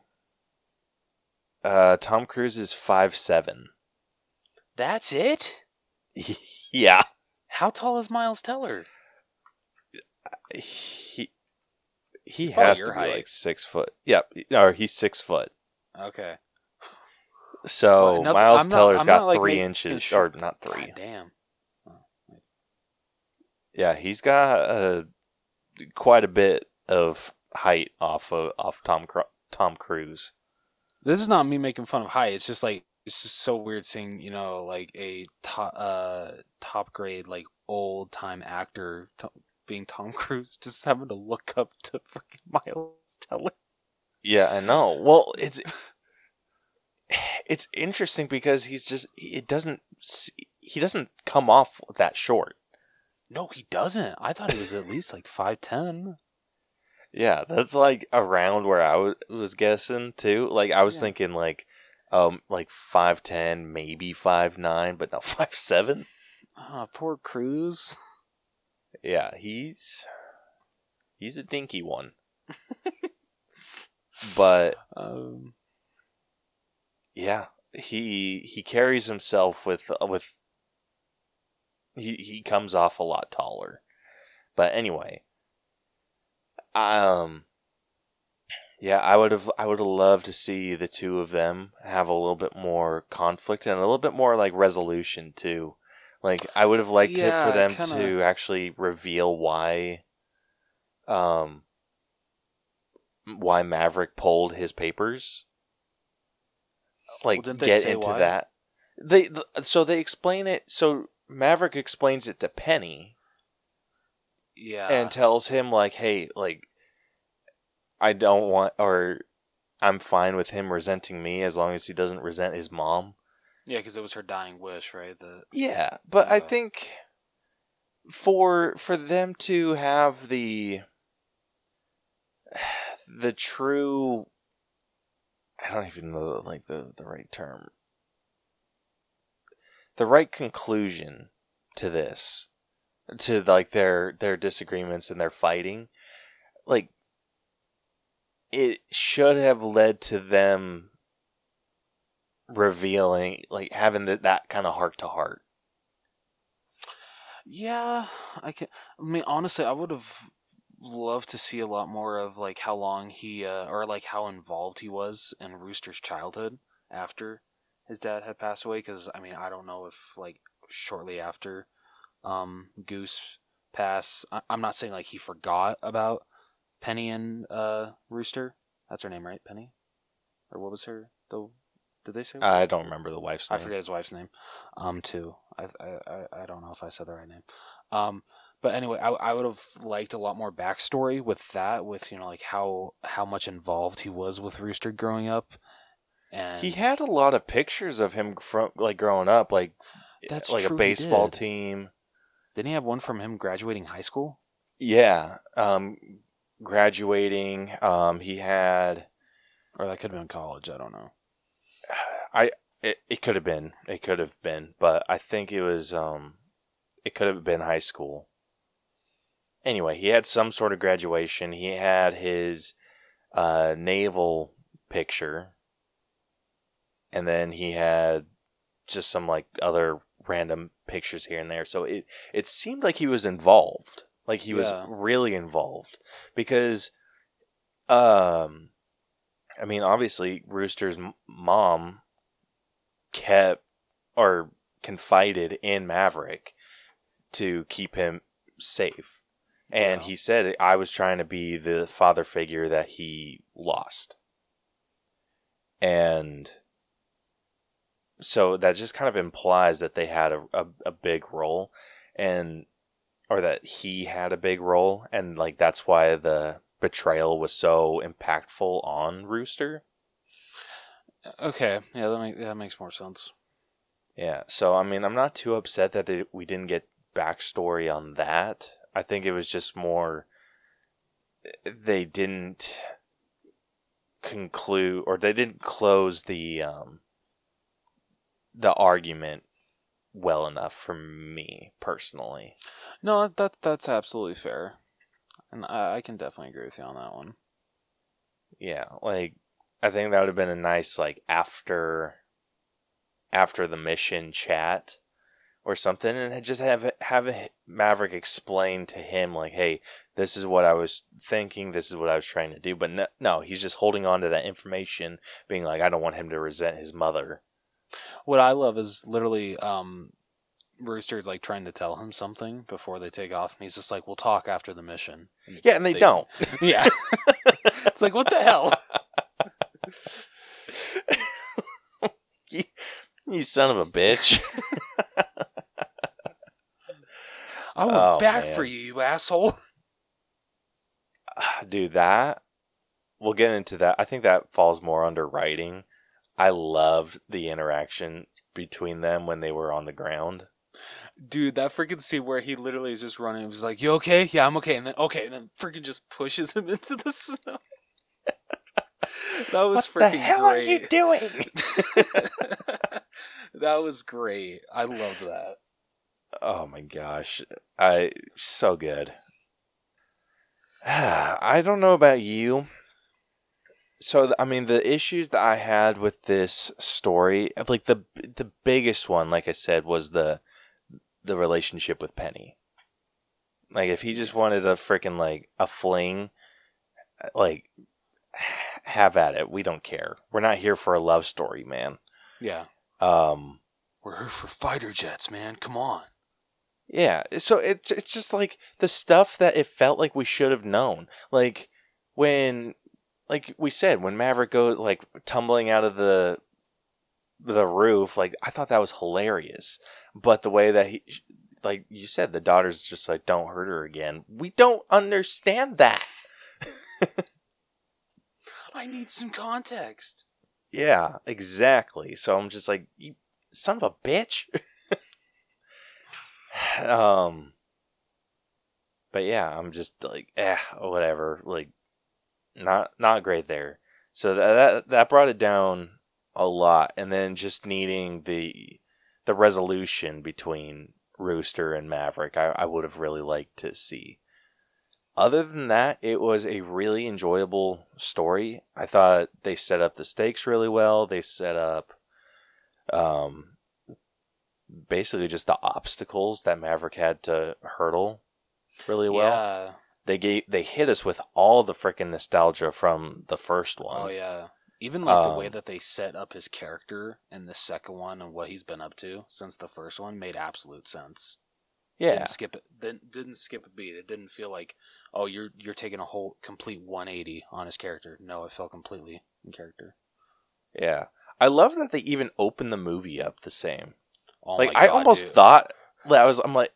uh tom cruise is five seven That's it? yeah How tall is Miles Teller? he he Probably has to be height. like six foot yep or he's six foot Okay. So Well, nothing- Miles I'm Teller's I'm got not, like, three inches, sure- or not three. God damn. Yeah, he's got uh, quite a bit of height off of off Tom Tom Cruise. This is not me making fun of height. It's just like it's just so weird seeing you know like a top uh top grade like old time actor to- being Tom Cruise just having to look up to freaking Miles Teller. Yeah, I know. Well, it's it's interesting because he's just it doesn't he doesn't come off that short. No, he doesn't. I thought he was at least like five ten. Yeah, that's like around where I was, was guessing too. Like I was Yeah. thinking like um like 5'10, maybe 5'9, but no 5'7. Ah, poor Cruise. Yeah, he's he's a dinky one. but Um, yeah, he he carries himself with with he he comes off a lot taller. But anyway, um yeah, I would have I would have loved to see the two of them have a little bit more conflict and a little bit more like resolution too. Like I would have liked it for them kinda- to actually reveal why um why Maverick pulled his papers. Like didn't get into why? that. They th- so they explain it so Maverick explains it to Penny yeah. and tells him like, "Hey, like, I don't want, or I'm fine with him resenting me as long as he doesn't resent his mom." Yeah, because it was her dying wish, right? The Yeah, but I think for for them to have the the true, I don't even know like the the right term, the right conclusion to this, to like their their disagreements and their fighting, like it should have led to them revealing like having that that kind of heart to heart Yeah, I can. I mean, honestly, I would have loved to see a lot more of like how long he, uh, or like how involved he was in Rooster's childhood after his dad had passed away. Because I mean, I don't know if like shortly after, um, Goose pass. I- I'm not saying like he forgot about Penny and uh, Rooster. That's her name, right? Penny, or what was her? The did they say? I don't remember the wife's name. I forget his wife's name. Um, too. I I I- I don't know if I said the right name. Um, but anyway, I I would have liked a lot more backstory with that, with you know like how how much involved he was with Rooster growing up, and He had a lot of pictures of him from like growing up, like That's like true, a baseball did. team. didn't he have one from him graduating high school? Yeah, um, graduating. Um, he had. Or that could have been college. I don't know. I it, it could have been it could have been, but I think it was um, it could have been high school. Anyway, he had some sort of graduation. He had his uh, naval picture, and then he had just some like other random pictures here and there. So it it seemed like he was involved, like he was really involved, because um, I mean, obviously, Rooster's m- mom kept or confided in Maverick to keep him safe. And Yeah. he said, I was trying to be the father figure that he lost. And so that just kind of implies that they had a, a, a big role and or that he had a big role and like that's why the betrayal was so impactful on Rooster. Okay, yeah, that make, that makes more sense. Yeah, so I mean, I'm not too upset that it, we didn't get backstory on that. I think it was just more they didn't conclude or they didn't close the um the argument well enough for me personally. No, that that's absolutely fair, and I, I can definitely agree with you on that one. Yeah, like I think that would have been a nice like after after the mission chat or something, and just have have Maverick explain to him like, "Hey, this is what I was thinking. This is what I was trying to do." But no, no he's just holding on to that information, being like, "I don't want him to resent his mother." What I love is literally um, Rooster's like trying to tell him something before they take off, and he's just like, "We'll talk after the mission." Yeah, and they, They- don't. Yeah, it's like what the hell? you, you son of a bitch. I went Oh, back man. for you, you asshole. do that. We'll get into that. I think that falls more under writing. I loved the interaction between them when they were on the ground. Dude, that freaking scene where he literally is just running, he's like, "You okay? Yeah, I'm okay." And then okay, and then freaking just pushes him into the snow. that was freaking great. Are you doing? That was great. I loved that. oh my gosh, I so good. I don't know about you. So I mean, the issues that I had with this story, like the the biggest one, like I said, was the the relationship with Penny. Like, if he just wanted a freaking like a fling, uh, like have at it. We don't care. We're not here for a love story, man. Yeah, Um, we're here for fighter jets, man. Come on. Yeah, so it's it's just like the stuff that it felt like we should have known. Like when like we said when Maverick goes like tumbling out of the the roof, like I thought that was hilarious. But the way that he like you said the daughter's just like don't hurt her again. We don't understand that. I need some context. Yeah, exactly. So I'm just like, you son of a bitch. um, but yeah, I'm just like, eh, whatever. Like, not not great there. So that that that brought it down a lot, and then just needing the the resolution between Rooster and Maverick, I, I would have really liked to see. Other than that, it was a really enjoyable story. I thought they set up the stakes really well. They set up um basically just the obstacles that Maverick had to hurdle really well. yeah. They gave they hit us with all the freaking nostalgia from the first one. Oh yeah. Even like the way Um, that they set up his character in the second one and what he's been up to since the first one made absolute sense. Yeah. Didn't skip it. Didn't, didn't skip a beat. It didn't feel like, oh, you're you're taking a whole complete 180 on his character. No, it felt completely in character. Yeah. I love that they even open the movie up the same. Oh like my I almost dude. thought that I was I'm like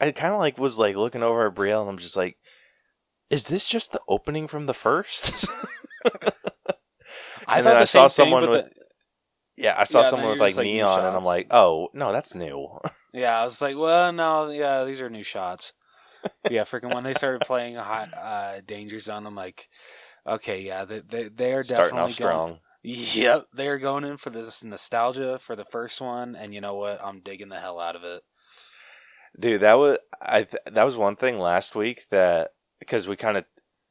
I kind of like was like looking over at Brielle and I'm just like is this just the opening from the first? I and then I saw thing, someone with the- yeah, I saw Yeah, someone with like like, neon and I'm like, "Oh, no, that's new." Yeah, I was like, well, no, yeah, these are new shots. Yeah, freaking when they started playing hot, uh, Danger Zone, I'm like, okay, yeah, they they, they are Starting definitely strong. Going, yep, they're going in for this nostalgia for the first one, and you know what? I'm digging the hell out of it. Dude, that was I th- that was one thing last week that because we kind of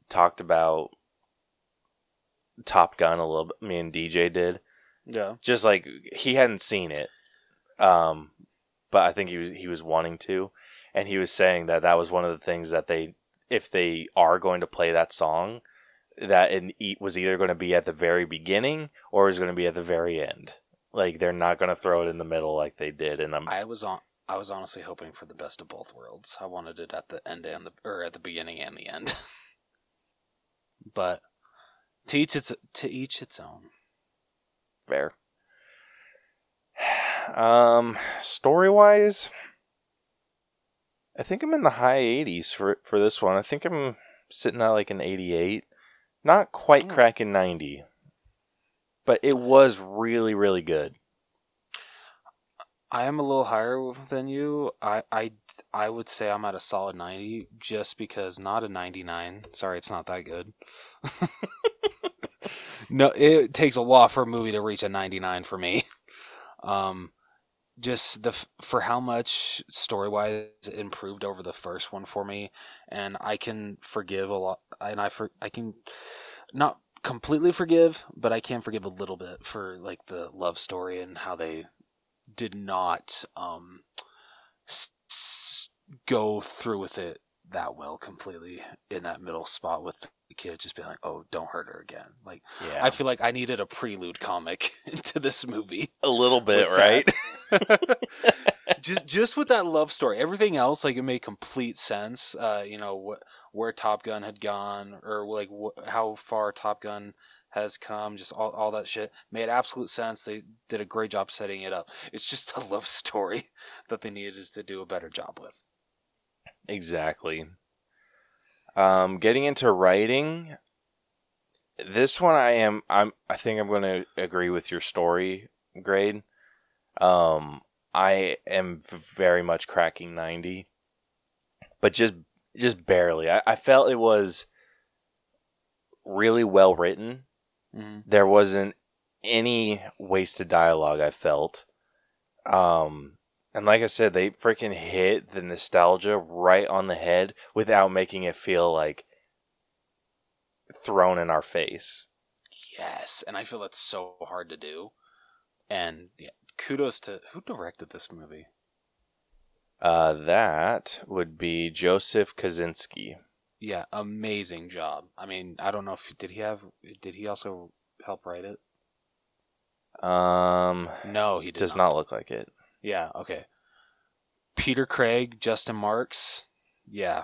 talked about Top Gun a little bit. Me and DJ did. Yeah, Just like he hadn't seen it, um, but I think he was he was wanting to, and he was saying that that was one of the things that they, if they are going to play that song, that it e- was either going to be at the very beginning or is going to be at the very end. Like they're not going to throw it in the middle like they did, and I'm I was on. I was honestly hoping for the best of both worlds. I wanted it at the end and the or at the beginning and the end. but to each its to each its own. fair. Um, story wise, I think I'm in the high 80s for for this one. I think I'm sitting at like an 88, not quite Oh. cracking 90, but it was really really good. I am a little higher than you. I I I would say I'm at a solid 90 just because not a 99. Sorry, it's not that good. no, it takes a lot for a movie to reach a 99 for me. Um just the for how much story-wise it improved over the first one for me and I can forgive a lot and I for I can not completely forgive, but I can forgive a little bit for like the love story and how they did not um s- s- go through with it that well completely in that middle spot with the kid just being like oh don't hurt her again. Like Yeah, i feel like i needed a prelude comic to this movie a little bit, right? just just with that love story. Everything else like it made complete sense. Uh you know what where top gun had gone or like wh- how far top gun has come just all, all that shit made absolute sense. They did a great job setting it up. It's just the love story that they needed to do a better job with Exactly. Um, getting into writing, this one I am. I'm. I think I'm going to agree with your story grade. Um, I am very much cracking ninety, but just just barely. I, I felt it was really well written. mm-hmm. There wasn't any wasted dialogue. I felt. Um, and like I said, they freaking hit the nostalgia right on the head without making it feel like thrown in our face. yes and i feel that's so hard to do and yeah, kudos to who directed this movie Uh, that would be Joseph Kosinski. yeah amazing job i mean i don't know if did he have did he also help write it Um, no he did does not look like it. Yeah, okay. Peter Craig, Justin Marks, yeah,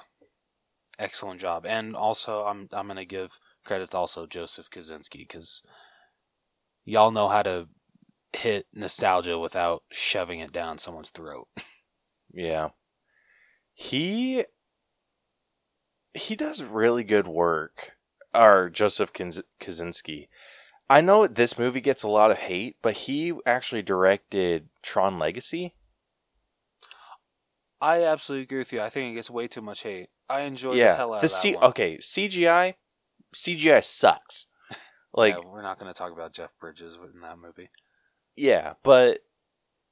excellent job. And also, I'm I'm gonna give credit to also Joseph Kosinski because y'all know how to hit nostalgia without shoving it down someone's throat. Yeah, he he does really good work. Or Joseph Kosinski. I know this movie gets a lot of hate, but he actually directed Tron Legacy. I absolutely agree with you. I think it gets way too much hate. I enjoy the hell out the of that C- one. okay CGI CGI sucks. Like yeah, we're not gonna talk about Jeff Bridges in that movie. Yeah, but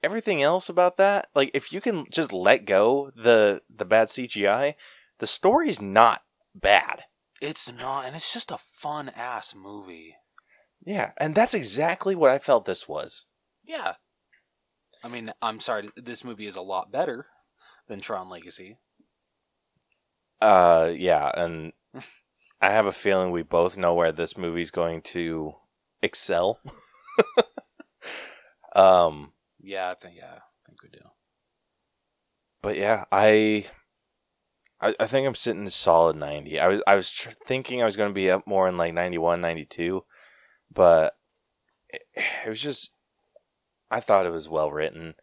everything else about that, like if you can just let go the the bad CGI, the story's not bad. It's not, and it's just a fun ass movie. Yeah, and that's exactly what I felt this was. Yeah. I mean, I'm sorry, this movie is a lot better than Tron Legacy. Uh yeah, and I have a feeling we both know where this movie's going to excel. um Yeah, I think yeah, I think we do. but yeah, I, I, I think I'm sitting solid 90. I was, I was tr- thinking I was going to be up more in like 91, 92, but it, it was just, I thought it was well written.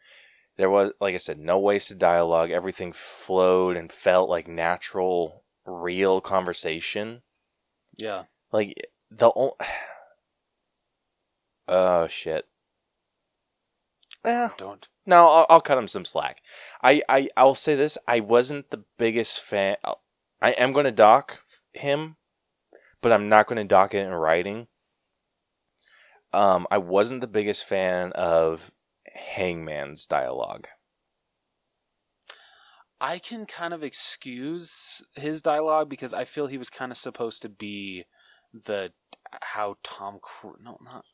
There was, like I said, no wasted dialogue. Everything flowed and felt like natural, real conversation. Yeah. Like the o- oh shit. Yeah, Don't. no, I'll, I'll cut him some slack. I, I, I'll say this: I wasn't the biggest fan. I am going to dock him, but I'm not going to dock it in writing. Um, I wasn't the biggest fan of Hangman's dialogue. I can kind of excuse his dialogue because I feel he was kind of supposed to be the how Tom Cruise. No, not.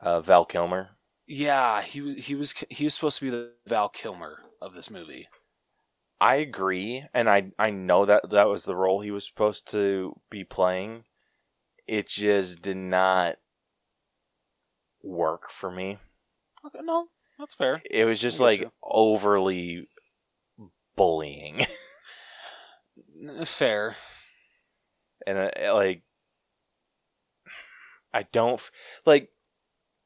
Uh, Val Kilmer. Yeah, he was. He was. He was supposed to be the Val Kilmer of this movie. I agree, and I I know that that was the role he was supposed to be playing. It just did not work for me. Okay, no, that's fair. It was just I like overly bullying, Fair. and uh, like I don't f- like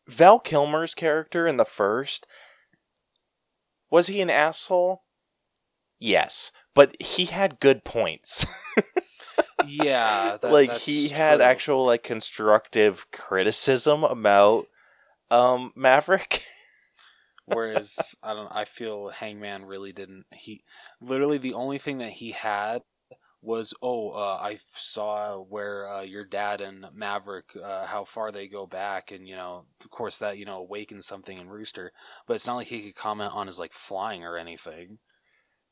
Val Kilmer's character in the first. Was he an asshole? Yes, but he had good points. Yeah, that, like he had true. actual like constructive criticism about um Maverick. Whereas I don't. I feel Hangman really didn't. He literally the only thing that he had was oh uh, I saw where uh, your dad and Maverick uh, how far they go back and you know of course that you know awakens something in Rooster but it's not like he could comment on his like flying or anything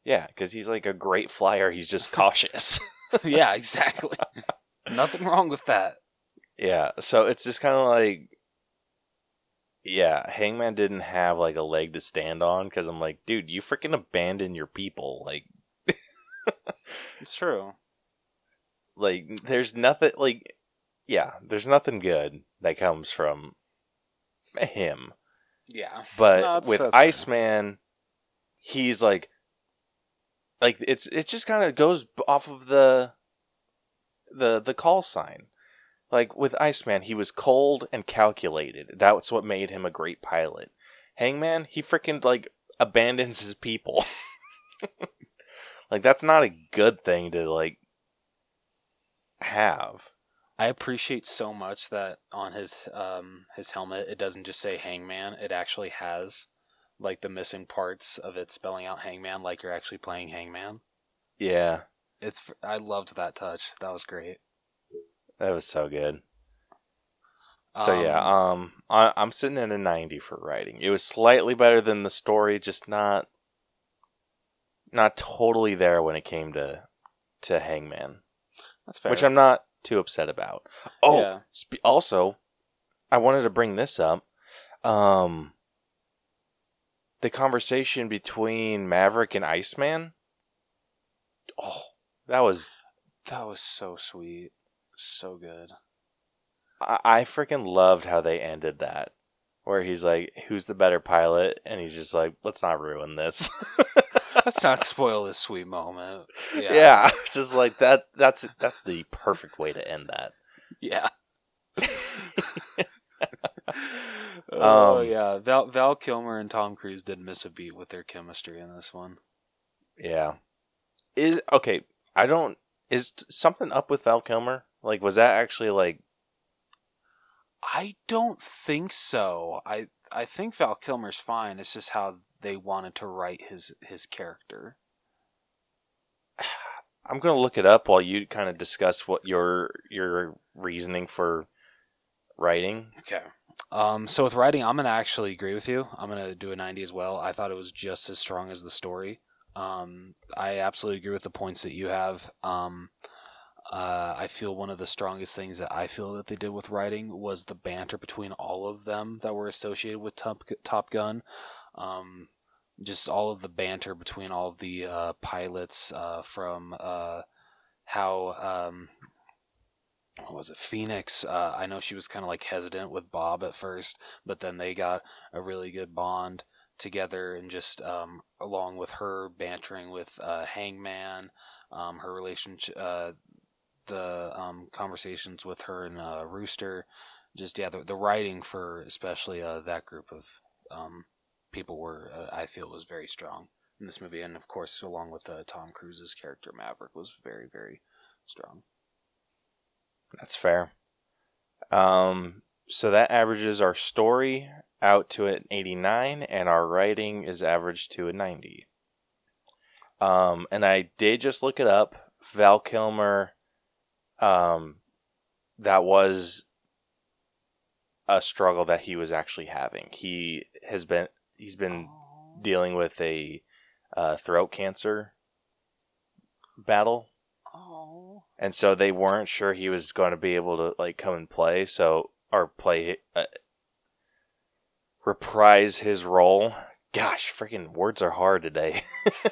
yeah, because he's like a great flyer. He's just cautious. yeah exactly nothing wrong with that yeah, so it's just kind of like, yeah, Hangman didn't have like a leg to stand on because I'm like, dude, you freaking abandoned your people. Like, it's true like there's nothing like, yeah, there's nothing good that comes from him. yeah But No, with fair. Iceman, he's like, like it's it just kind of goes off of the, the the call sign. Like with Iceman, he was cold and calculated. That's what made him a great pilot. Hangman, he freaking like abandons his people. like that's not a good thing to like have. I appreciate so much that on his um his helmet it doesn't just say Hangman. It actually has like the missing parts of it spelling out Hangman, like you're actually playing Hangman. Yeah, It's I loved that touch. That was great. That was so good. So yeah, um, I, I'm sitting at a 90 for writing. It was slightly better than the story, just not, not totally there when it came to, to Hangman, that's fair. which I'm not too upset about. Oh, Yeah. sp- also, I wanted to bring this up. Um, the conversation between Maverick and Iceman. Oh, that was that was so sweet, so good. I, I freaking loved how they ended that. Where he's like, "Who's the better pilot?" and he's just like, "Let's not ruin this." Let's not spoil this sweet moment. yeah, Yeah, it's just like that. That's that's the perfect way to end that. yeah. oh Um, yeah, Val Val Kilmer and Tom Cruise did miss a beat with their chemistry in this one. Yeah, is okay. I don't. Is something up with Val Kilmer? Like, was that actually like? I don't think so. I I think Val Kilmer's fine. It's just how they wanted to write his his character. I'm gonna look it up while you kind of discuss what your your reasoning for writing. Okay. Um, so with writing, I'm gonna actually agree with you. I'm gonna do a 90 as well. I thought it was just as strong as the story. Um, I absolutely agree with the points that you have. Um, uh, I feel one of the strongest things that I feel that they did with writing was the banter between all of them that were associated with Top Top Gun. Um, just all of the banter between all of the uh, pilots uh, from uh, how um, what was it Phoenix? Uh, I know she was kind of like hesitant with Bob at first, but then they got a really good bond together and just um, along with her bantering with Hangman, um, her relationship, uh, the um, conversations with her and uh, Rooster, just yeah, the, the writing for especially uh, that group of um, people were uh, I feel was very strong in this movie, and of course along with uh, Tom Cruise's character Maverick was very very strong. That's fair. Um, so that averages our story out to an 89, and our writing is averaged to a 90. Um, and I did just look it up. Val Kilmer, um, that was a struggle that he was actually having. He has been he's been dealing with a uh, throat cancer battle. Oh. and so they weren't sure he was going to be able to like come and play. So or play uh, reprise his role. Gosh freaking words are hard today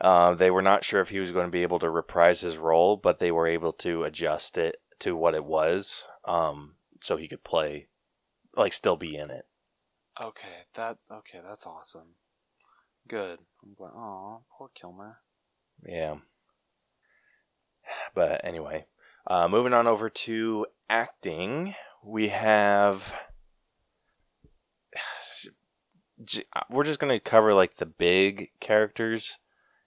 um, they were not sure if he was going to be able to reprise his role but they were able to adjust it to what it was um, so he could play like still be in it Okay, that okay, that's awesome. Good. I'm glad. Oh, poor Kilmer. Yeah. But anyway, uh, moving on over to acting, we have. uh, We're just going to cover like the big characters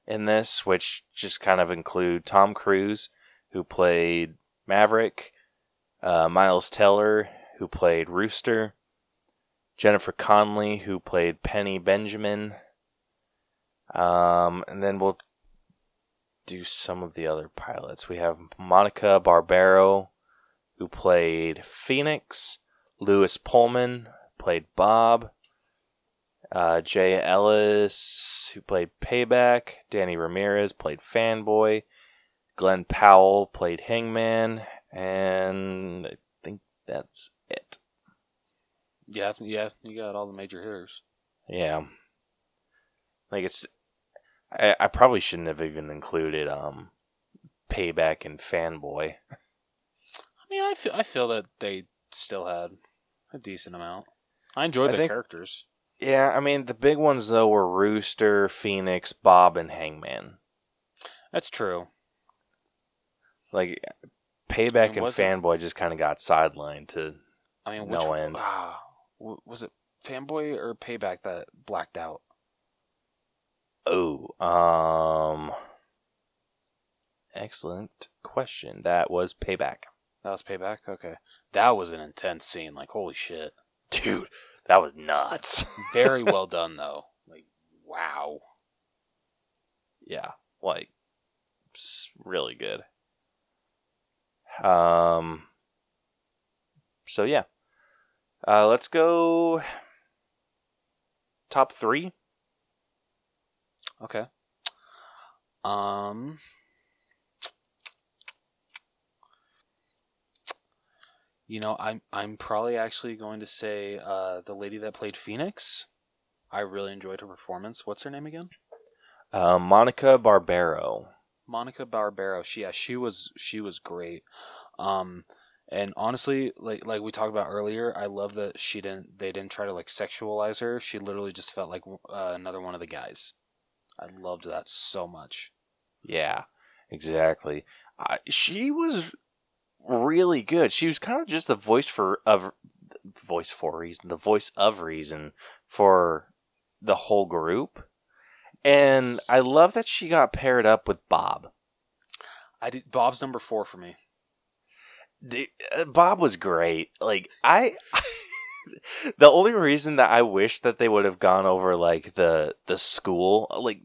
in this, which just kind of include Tom Cruise, who played Maverick, uh, Miles Teller, who played Rooster, Jennifer Connelly, who played Penny Benjamin. Um, and then we'll do some of the other pilots. We have Monica Barbaro, who played Phoenix, Lewis Pullman played Bob, uh, Jay Ellis, who played Payback, Danny Ramirez played Fanboy, Glen Powell played Hangman, and I think that's it. Yeah, I yeah, you got all the major hitters. Yeah. Like it's I, I probably shouldn't have even included um Payback and Fanboy. I mean, I feel I feel that they still had a decent amount. I enjoyed I the think- characters. Yeah, I mean the big ones though were Rooster, Phoenix, Bob, and Hangman. That's true. Like Payback It and wasn't- Fanboy just kind of got sidelined to I mean, No which, end. Ah, was it Fanboy or Payback that blacked out? oh, um excellent question. That was Payback. That was Payback. Okay, that was an intense scene. Like, holy shit! Dude, that was nuts. Very well done, though. Like, wow. yeah, like really good. Um. So yeah, uh, let's go top three. Okay. Um. You know, I'm I'm probably actually going to say uh, the lady that played Phoenix. I really enjoyed her performance. What's her name again? Uh, Monica Barbaro. Monica Barbaro. She yeah, she was she was great. Um and honestly, like like we talked about earlier, I love that she didn't they didn't try to like sexualize her. She literally just felt like uh, another one of the guys. I loved that so much. Yeah, exactly. Uh, she was really good. She was kind of just the voice for of voice for reason, the voice of reason for the whole group. And I love that she got paired up with Bob. I did Bob's number 4 for me. Dude, uh, Bob was great. Like I, the only reason that I wish that they would have gone over like the the school, like,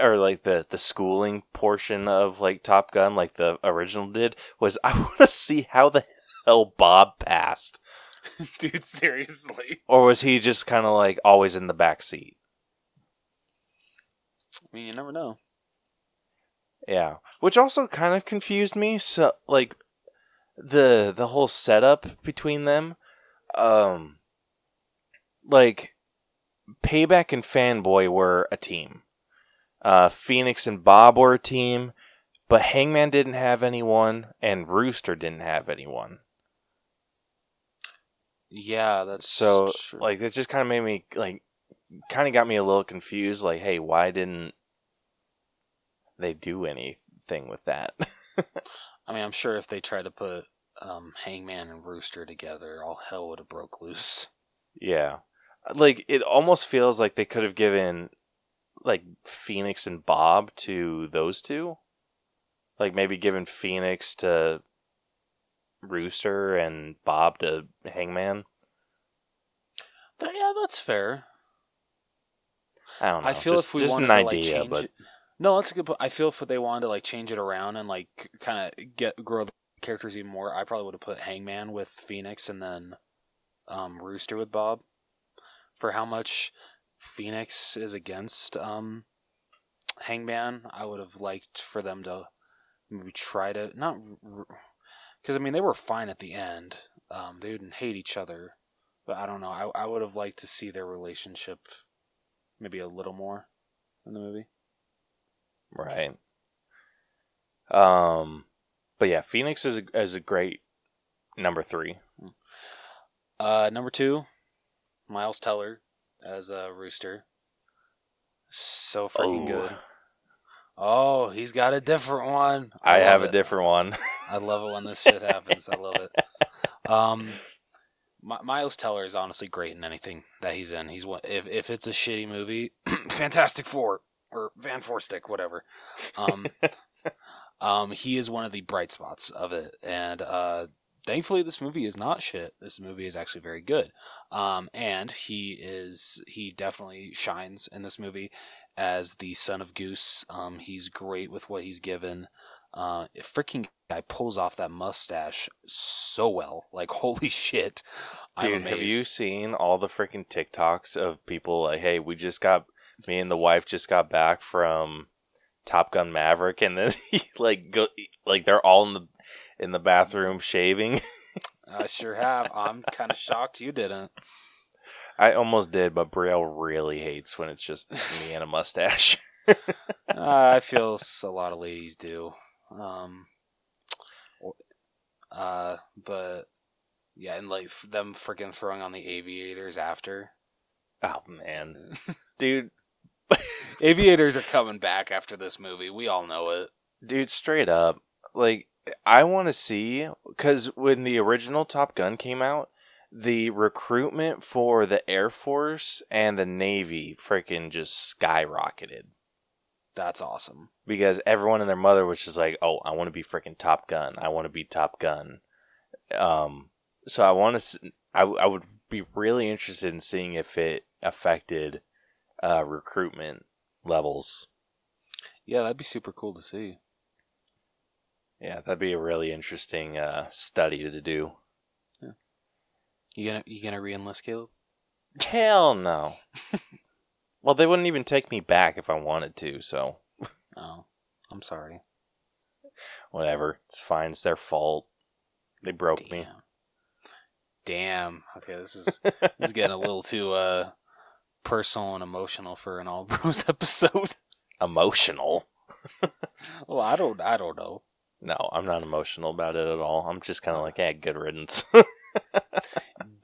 or like the the schooling portion of like Top Gun, like the original did, was I want to see how the hell Bob passed, Dude, seriously. or was he just kind of like always in the back seat? I mean, you never know. Yeah, which also kind of confused me. So like the the whole setup between them, um, like Payback and Fanboy were a team. Uh, Phoenix and Bob were a team, but Hangman didn't have anyone, and Rooster didn't have anyone. Yeah, that's So true. like it just kind of made me like kind of got me a little confused like hey, why didn't they do anything with that? I mean, I'm sure if they tried to put um, Hangman and Rooster together, all hell would have broke loose. yeah. Like it almost feels like they could have given like Phoenix and Bob to those two. Like maybe giving Phoenix to Rooster and Bob to Hangman. Yeah, that's fair. I don't know. I feel just, if we just wanted an to like idea, change but it, no, that's a good. po- I feel if they wanted to like change it around and like kind of get grow the characters even more, I probably would have put Hangman with Phoenix and then um, Rooster with Bob. For how much Phoenix is against um, Hangman, I would have liked for them to maybe try to not because I mean they were fine at the end. Um, they didn't hate each other, but I don't know. I I would have liked to see their relationship maybe a little more in the movie. Right. Um, but yeah, Phoenix is a, is a great number three. Uh, number two, Miles Teller as a rooster. So freaking Oh. good. Oh, he's got a different one. I, love have a different one. I love it when this shit happens. I love it. Um, Mi- Miles Teller is honestly great in anything that he's in. He's one if if it's a shitty movie, Fantastic Four or Van Four Stick, whatever. Um, um, he is one of the bright spots of it, and uh, thankfully, this movie is not shit. This movie is actually very good. Um, and he is he definitely shines in this movie as the son of Goose. Um, he's great with what he's given. Uh, freaking guy pulls off that mustache so well. Like holy shit, I'm Dude, have you seen all the freaking TikToks of people like, hey, we just got, me and the wife just got back from Top Gun Maverick, and then he like go, like they're all in the in the bathroom shaving. I sure have. I'm kind of shocked you didn't. I almost did, but Braille really hates when it's just me and a mustache. uh, I feel a lot of ladies do. Um, uh, but yeah, and like them freaking throwing on the aviators after. oh man, dude, aviators are coming back after this movie. We all know it. dude, straight up, like I want to see because when the original Top Gun came out, the recruitment for the Air Force and the Navy freaking just skyrocketed That's awesome. because everyone and their mother was just like, "Oh, I want to be freaking Top Gun. I want to be Top Gun." Um, so I want to. I I would be really interested in seeing if it affected uh, recruitment levels. Yeah, that'd be super cool to see. Yeah, that'd be a really interesting uh, study to do. You gonna you gonna re-enlist Caleb? Hell no. well, they wouldn't even take me back if I wanted to, so Oh, I'm sorry. whatever. It's fine. It's their fault. They broke me. Damn. Damn. Okay, this is this is getting a little too uh personal and emotional for an All Bros episode. Emotional. well, I don't I don't know. No, I'm not emotional about it at all. I'm just kind of like, yeah, good riddance.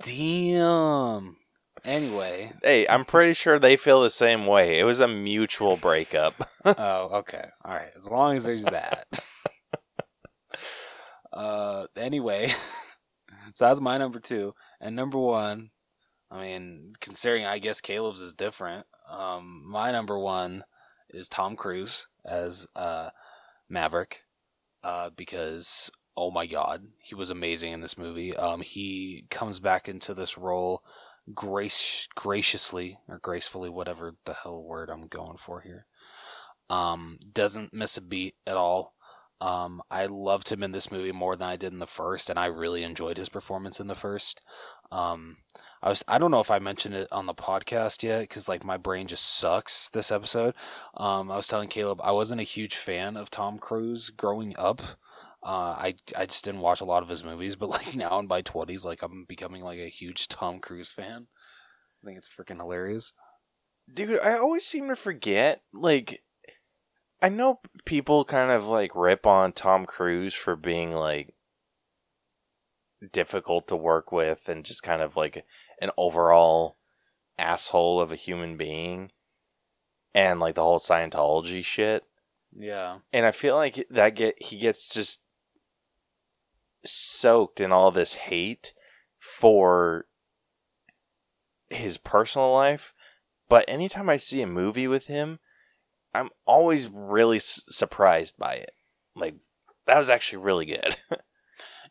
Damn. Anyway. hey, I'm pretty sure they feel the same way. It was a mutual breakup. oh, okay. All right. As long as there's that. uh. Anyway, so that's my number two, and number one. I mean, considering I guess Caleb's is different. Um, my number one is Tom Cruise as uh Maverick, uh, because oh my god, he was amazing in this movie. Um, he comes back into this role grace graciously or gracefully, whatever the hell word I'm going for here. Um, doesn't miss a beat at all. Um, I loved him in this movie more than I did in the first, and I really enjoyed his performance in the first. Um, I was I don't know if I mentioned it on the podcast yet because like my brain just sucks this episode. Um, I was telling Caleb I wasn't a huge fan of Tom Cruise growing up. Uh, I I just didn't watch a lot of his movies, but like now in my twenties, like I'm becoming like a huge Tom Cruise fan. I think it's freaking hilarious. Dude, I always seem to forget. Like, I know people kind of like rip on Tom Cruise for being like difficult to work with and just kind of like an overall asshole of a human being and like the whole Scientology shit. Yeah. And I feel like that get he gets just soaked in all this hate for his personal life, but anytime I see a movie with him, I'm always really s- surprised by it. Like that was actually really good.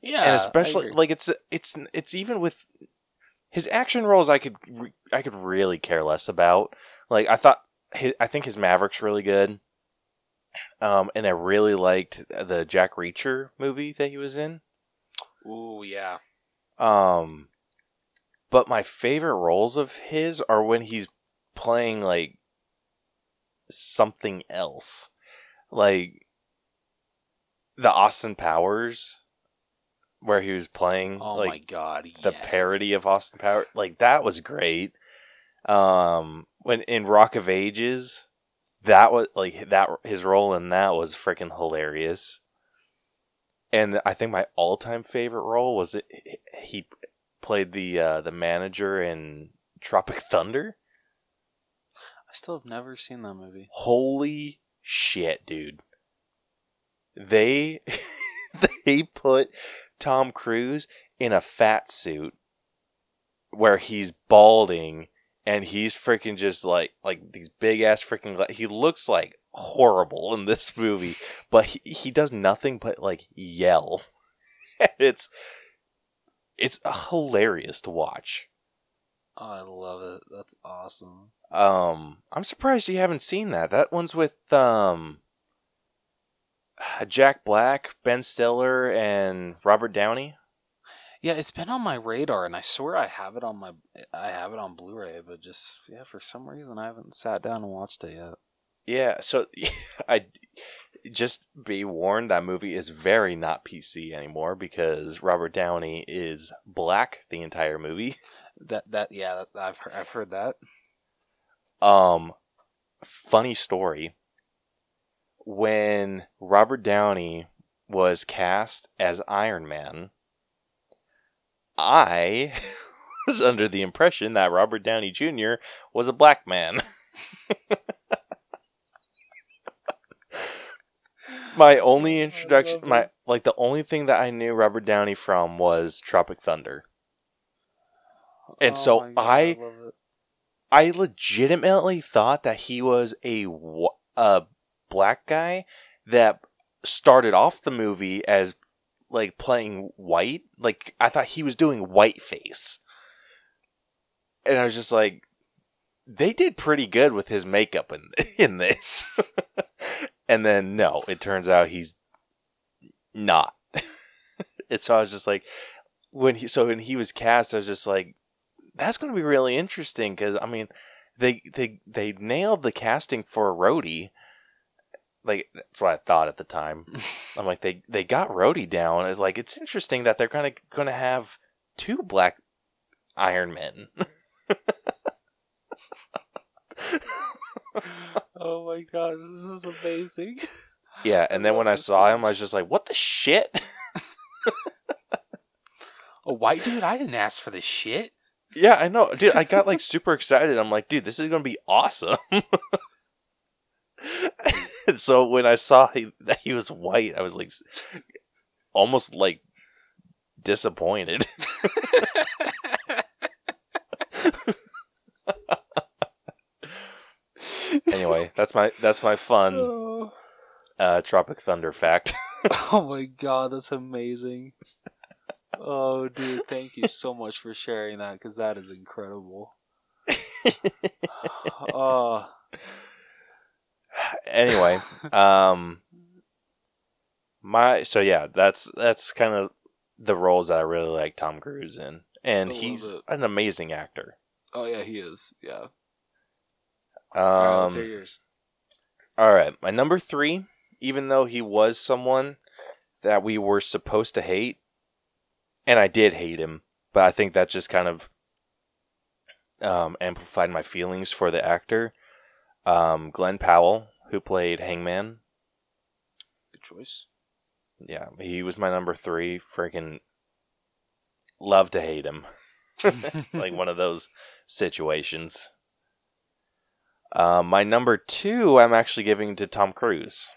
Yeah. and especially like it's it's it's even with his action roles I could re- I could really care less about. Like I thought his, I think his Maverick's really good. Um and I really liked the Jack Reacher movie that he was in. Ooh, yeah. Um but my favorite roles of his are when he's playing like something else. Like the Austin Powers where he was playing Oh like my god. the yes. parody of Austin Power. Like that was great. Um, when in Rock of Ages, that was like that his role in that was freaking hilarious. And I think my all-time favorite role was it, he played the uh, the manager in Tropic Thunder. I still have never seen that movie. Holy shit, dude! They they put Tom Cruise in a fat suit where he's balding and he's freaking just like like these big ass freaking gla- he looks like horrible in this movie but he, he does nothing but like yell it's it's hilarious to watch Oh, I love it. That's awesome. um i'm surprised you haven't seen that that one's with um jack black ben stiller and robert downey Yeah, it's been on my radar, and I swear I have it on my I have it on Blu-ray, but just yeah, for some reason I haven't sat down and watched it yet. Yeah, so I just be warned that movie is very not PC anymore because Robert Downey is black the entire movie. That that yeah, I've heard, I've heard that. Um funny story. When Robert Downey was cast as Iron Man, I was under the impression that Robert Downey Jr. was a black man. my only introduction my like the only thing that I knew Robert Downey from was Tropic Thunder. And so Oh my God, I- it. I legitimately thought that he was a a black guy that started off the movie as like playing white. Like I thought he was doing whiteface. And I was just like they did pretty good with his makeup in in this. and then no, it turns out he's not. and so I was just like when he so when he was cast I was just like that's going to be really interesting because I mean, they they they nailed the casting for Rhodey. Like that's what I thought at the time. I'm like they they got Rhodey down. It's like it's interesting that they're kind of going to have two black Iron Men. oh my god, this is amazing. yeah, and then when I saw him, I was just like, what the shit? A white dude? I didn't ask for this shit. yeah, I know, dude. I got like super excited. I'm like, dude, this is going to be awesome. And so when I saw he, that he was white, I was like, almost like disappointed. anyway, that's my that's my fun oh. uh, Tropic Thunder fact. oh my god, that's amazing. Oh, dude, thank you so much for sharing that because that is incredible. Oh, anyway, um, my so yeah, that's that's kind of the roles that I really like Tom Cruise in, and he's an amazing actor. oh yeah, he is. Yeah. all right, yours. All right, my number three, even though he was someone that we were supposed to hate, and I did hate him, but I think that just kind of um, amplified my feelings for the actor. Um, Glen Powell, who played Hangman, Good choice. yeah, he was my number three. Freaking love to hate him. like one of those situations. Uh, my number two, I'm actually giving to Tom Cruise.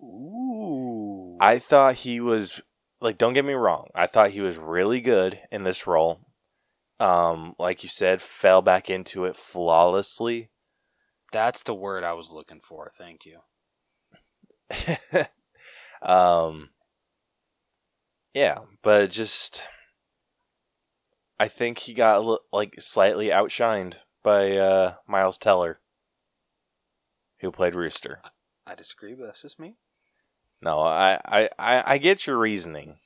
Ooh. I thought he was like, don't get me wrong, I thought he was really good in this role. Um, like you said, fell back into it flawlessly. That's the word I was looking for. Thank you. um, yeah, but just I think he got li- like slightly outshined by uh, Miles Teller, who played Rooster. I disagree, but that's just me. No, I, I, I, I get your reasoning,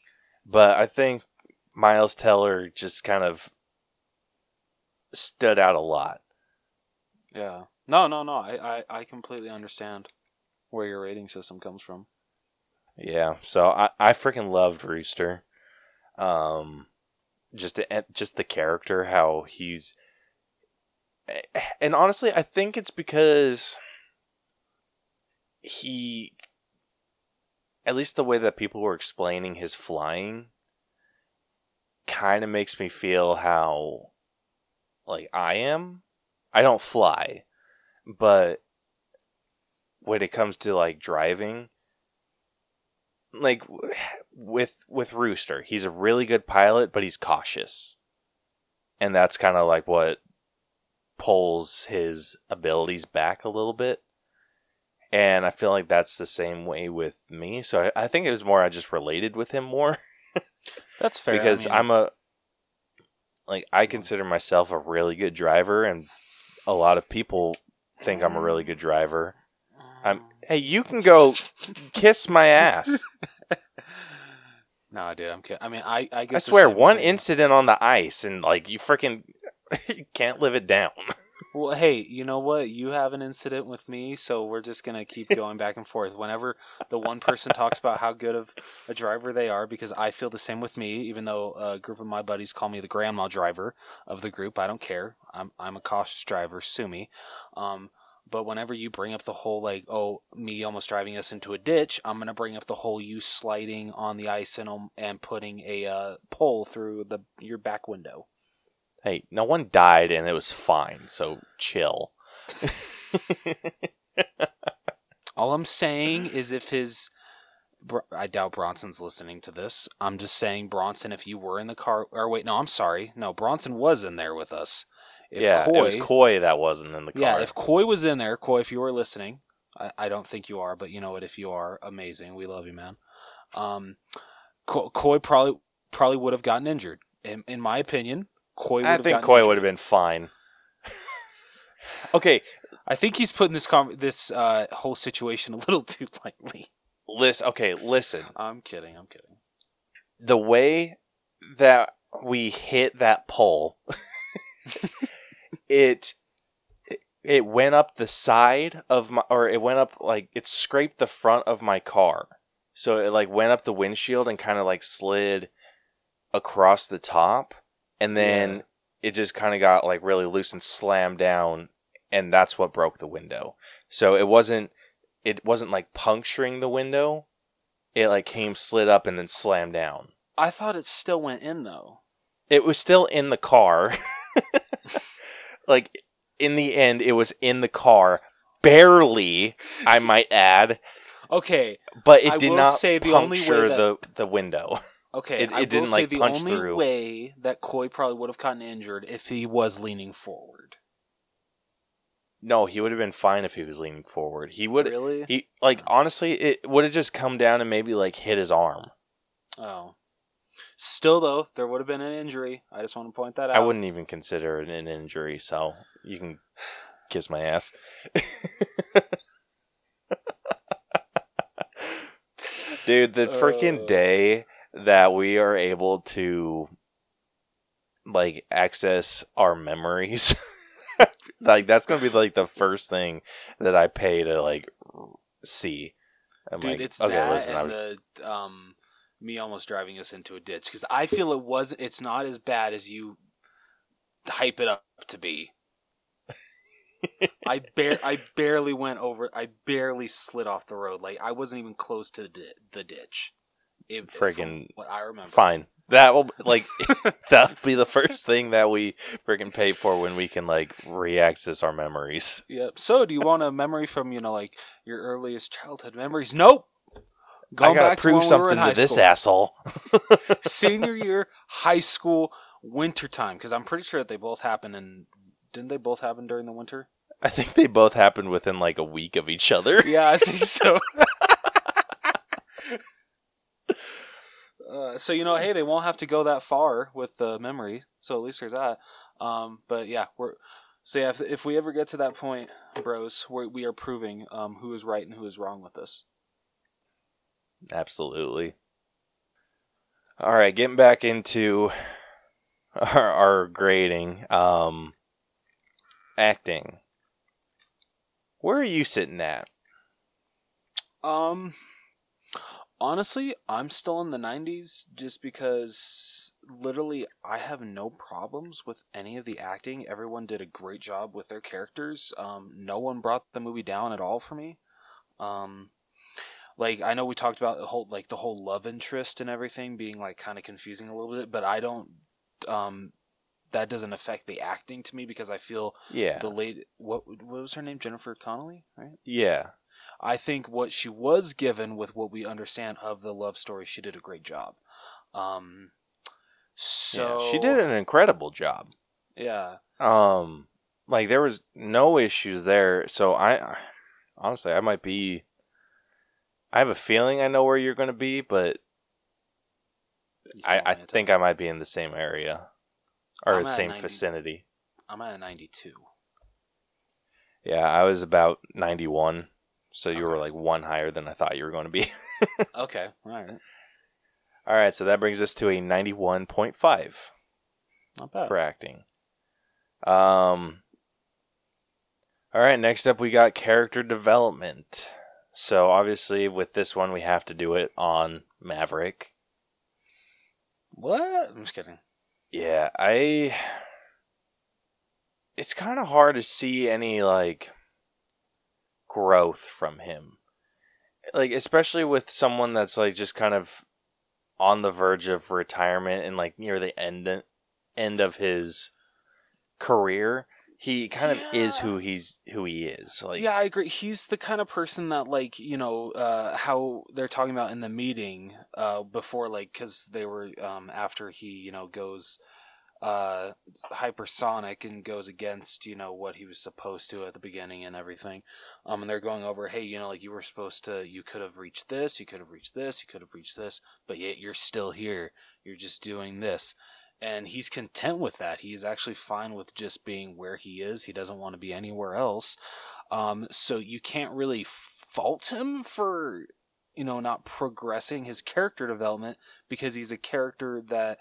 but I think Miles Teller just kind of stood out a lot. Yeah. No, no, no. I, I, I completely understand where your rating system comes from. Yeah, so I, I freaking loved Rooster. Um, just the, just the character, how he's, and honestly, I think it's because he, at least the way that people were explaining his flying, kind of makes me feel how, like I am. I don't fly, but when it comes to like driving like with with Rooster, he's a really good pilot, but he's cautious. And that's kind of like what pulls his abilities back a little bit. And I feel like that's the same way with me. So I, I think it was more I just related with him more That's fair. because I'm a like I consider myself a really good driver and a lot of people think I'm a really good driver. I'm ah. hey, you can go kiss my ass. No, dude, I'm kidding. I mean, I I, get I swear, one thing. incident on the ice and like you freaking you can't live it down. Well, hey, you know what? You have an incident with me, so we're just gonna keep going back and forth. Whenever the one person talks about how good of a driver they are, because I feel the same with me. Even though a group of my buddies call me the grandma driver of the group, I don't care. I'm I'm a cautious driver. Sue me. Um, but whenever you bring up the whole like, oh, me almost driving us into a ditch, I'm gonna bring up the whole you sliding on the ice and um, and putting a uh, pole through the your back window. Hey, no one died and it was fine, so chill. All I'm saying is if his. I doubt Bronson's listening to this. I'm just saying, Bronson, if you were in the car. Or wait, no, I'm sorry. No, Bronson was in there with us. If yeah, Coy, it was Coy that wasn't in the car. Yeah, if Coy was in there, Coy, if you were listening, I, I don't think you are, but you know what? If you are, amazing. We love you, man. Um, Coy probably probably would have gotten injured. In, in my opinion, Coy I think Coy would have been fine. okay, I think he's putting this con- this uh, whole situation a little too lightly. listen. Okay, listen. I'm kidding. I'm kidding. The way that we hit that pole, it it went up the side of my, or it went up like it scraped the front of my car. So it like went up the windshield and kind of like slid across the top, and then Yeah. it just kind of got like really loose and slammed down, and that's what broke the window. So it wasn't it wasn't like puncturing the window. It like came slid up and then slammed down. I thought it still went in though. It was still in the car. like in the end, it was in the car, barely, I might add, Okay, but it I did not say the only way puncture that- the the window. okay. It- I it didn't, will say like, the punch only through. way that Coy probably would have gotten injured if he was leaning forward. No, he would have been fine if he was leaning forward. He would Really? he like honestly, it would have just come down and maybe like hit his arm. oh. Still though, there would have been an injury. I just want to point that out. I wouldn't even consider it an injury, so you can kiss my ass. Dude, the freaking Uh. day that we are able to like access our memories like that's going to be like the first thing that I pay to like see. I'm Dude, like, it's okay, that listen, I and was the um, me almost driving us into a ditch because I feel it was. It's not as bad as you hype it up to be. I bar- I barely went over. I barely slid off the road. Like I wasn't even close to the, di- the ditch. It, Friggin' what I remember. fine. That will like that'll be the first thing that we freaking pay for when we can like re-access our memories. Yep. So, do you want a memory from you know like your earliest childhood memories? Nope. I gotta to prove we were something in high to this school. asshole. Senior year, high school, winter time, because I'm pretty sure that they both happened and Didn't they both happen during the winter? I think they both happened within like a week of each other. Yeah, I think so. uh, so you know, hey, they won't have to go that far with the memory. So at least there's that. Um, but yeah, we're so yeah. If, if we ever get to that point, bros, we're, we are proving um, who is right and who is wrong with this. Absolutely. All right, getting back into our, our grading, um, acting. Where are you sitting at? Um, honestly, I'm still in the 90s just because literally I have no problems with any of the acting. Everyone did a great job with their characters. Um, no one brought the movie down at all for me. Um, like I know we talked about the whole like the whole love interest and everything being like kind of confusing a little bit, but I don't. Um, that doesn't affect the acting to me because I feel Yeah, the late what what was her name Jennifer Connelly right yeah, I think what she was given with what we understand of the love story, she did a great job. Um, so yeah. She did an incredible job. Yeah, Um, like there was no issues there. So I, honestly, I might be. I have a feeling I know where you're going to be, but I, I want me to think I might be in the same area or I'm the same 90. vicinity. I'm at a 92. Yeah, I was about 91, so you were like one higher than I thought you were going to be. Okay, all right, All right, so that brings us to a 91.5 not bad. for acting. Um All right, next up we got character development. So obviously with this one we have to do it on Maverick. What? I'm just kidding. Yeah, I it's kind of hard to see any like growth from him. Like especially with someone that's like just kind of on the verge of retirement and like near the end end of his career, he kind of is who he's who he is. Like yeah, I agree. He's the kind of person that, like, you know, uh, how they're talking about in the meeting uh, before, like, because they were um, after he, you know, goes uh, hypersonic and goes against, you know, what he was supposed to at the beginning and everything. Um, and they're going over, hey, you know, like you were supposed to, you could have reached this, you could have reached this, you could have reached this, but yet you're still here. You're just doing this. And he's content with that. He's actually fine with just being where he is. He doesn't want to be anywhere else. Um, so you can't really fault him for, you know, not progressing his character development because he's a character that,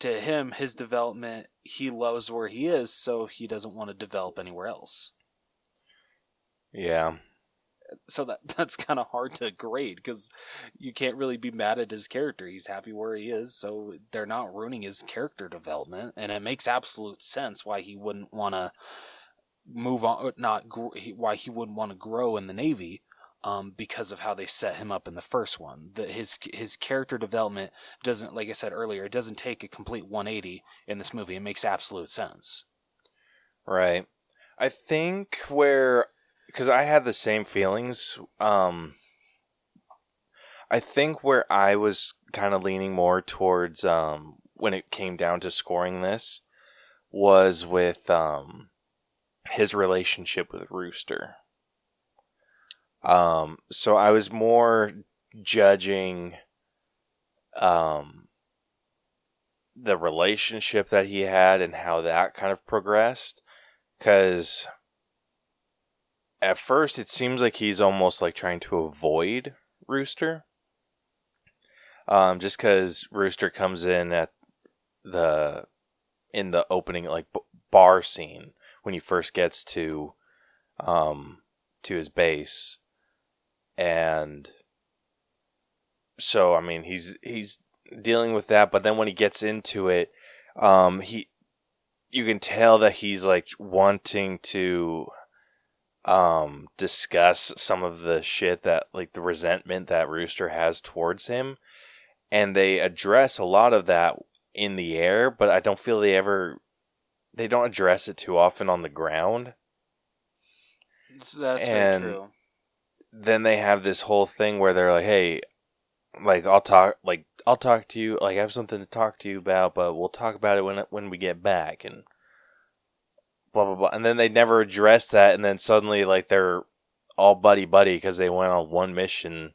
to him, his development, he loves where he is, so he doesn't want to develop anywhere else. Yeah. So that that's kind of hard to grade because you can't really be mad at his character. He's happy where he is, so they're not ruining his character development, and it makes absolute sense why he wouldn't want to move on, not gr- why he wouldn't want to grow in the Navy, um, because of how they set him up in the first one. The, his his character development doesn't, like I said earlier, it doesn't take a complete 180 in this movie. It makes absolute sense. Right. I think where because I had the same feelings. Um, I think where I was kind of leaning more towards um when it came down to scoring this was with um his relationship with Rooster. Um, so I was more judging um the relationship that he had and how that kind of progressed because at first it seems like he's almost like trying to avoid Rooster. Um, just because Rooster comes in at the in the opening like bar scene when he first gets to um to his base, and so I mean he's he's dealing with that, but then when he gets into it, um, he you can tell that he's like wanting to um discuss some of the shit that like the resentment that Rooster has towards him and they address a lot of that in the air, but I don't feel they ever they don't address it too often on the ground. That's And- true. Then they have this whole thing where they're like, "Hey, like I'll talk like I'll talk to you like I have something to talk to you about, but we'll talk about it when when we get back and blah blah blah." And then they never address that and then suddenly like they're all buddy buddy because they went on one mission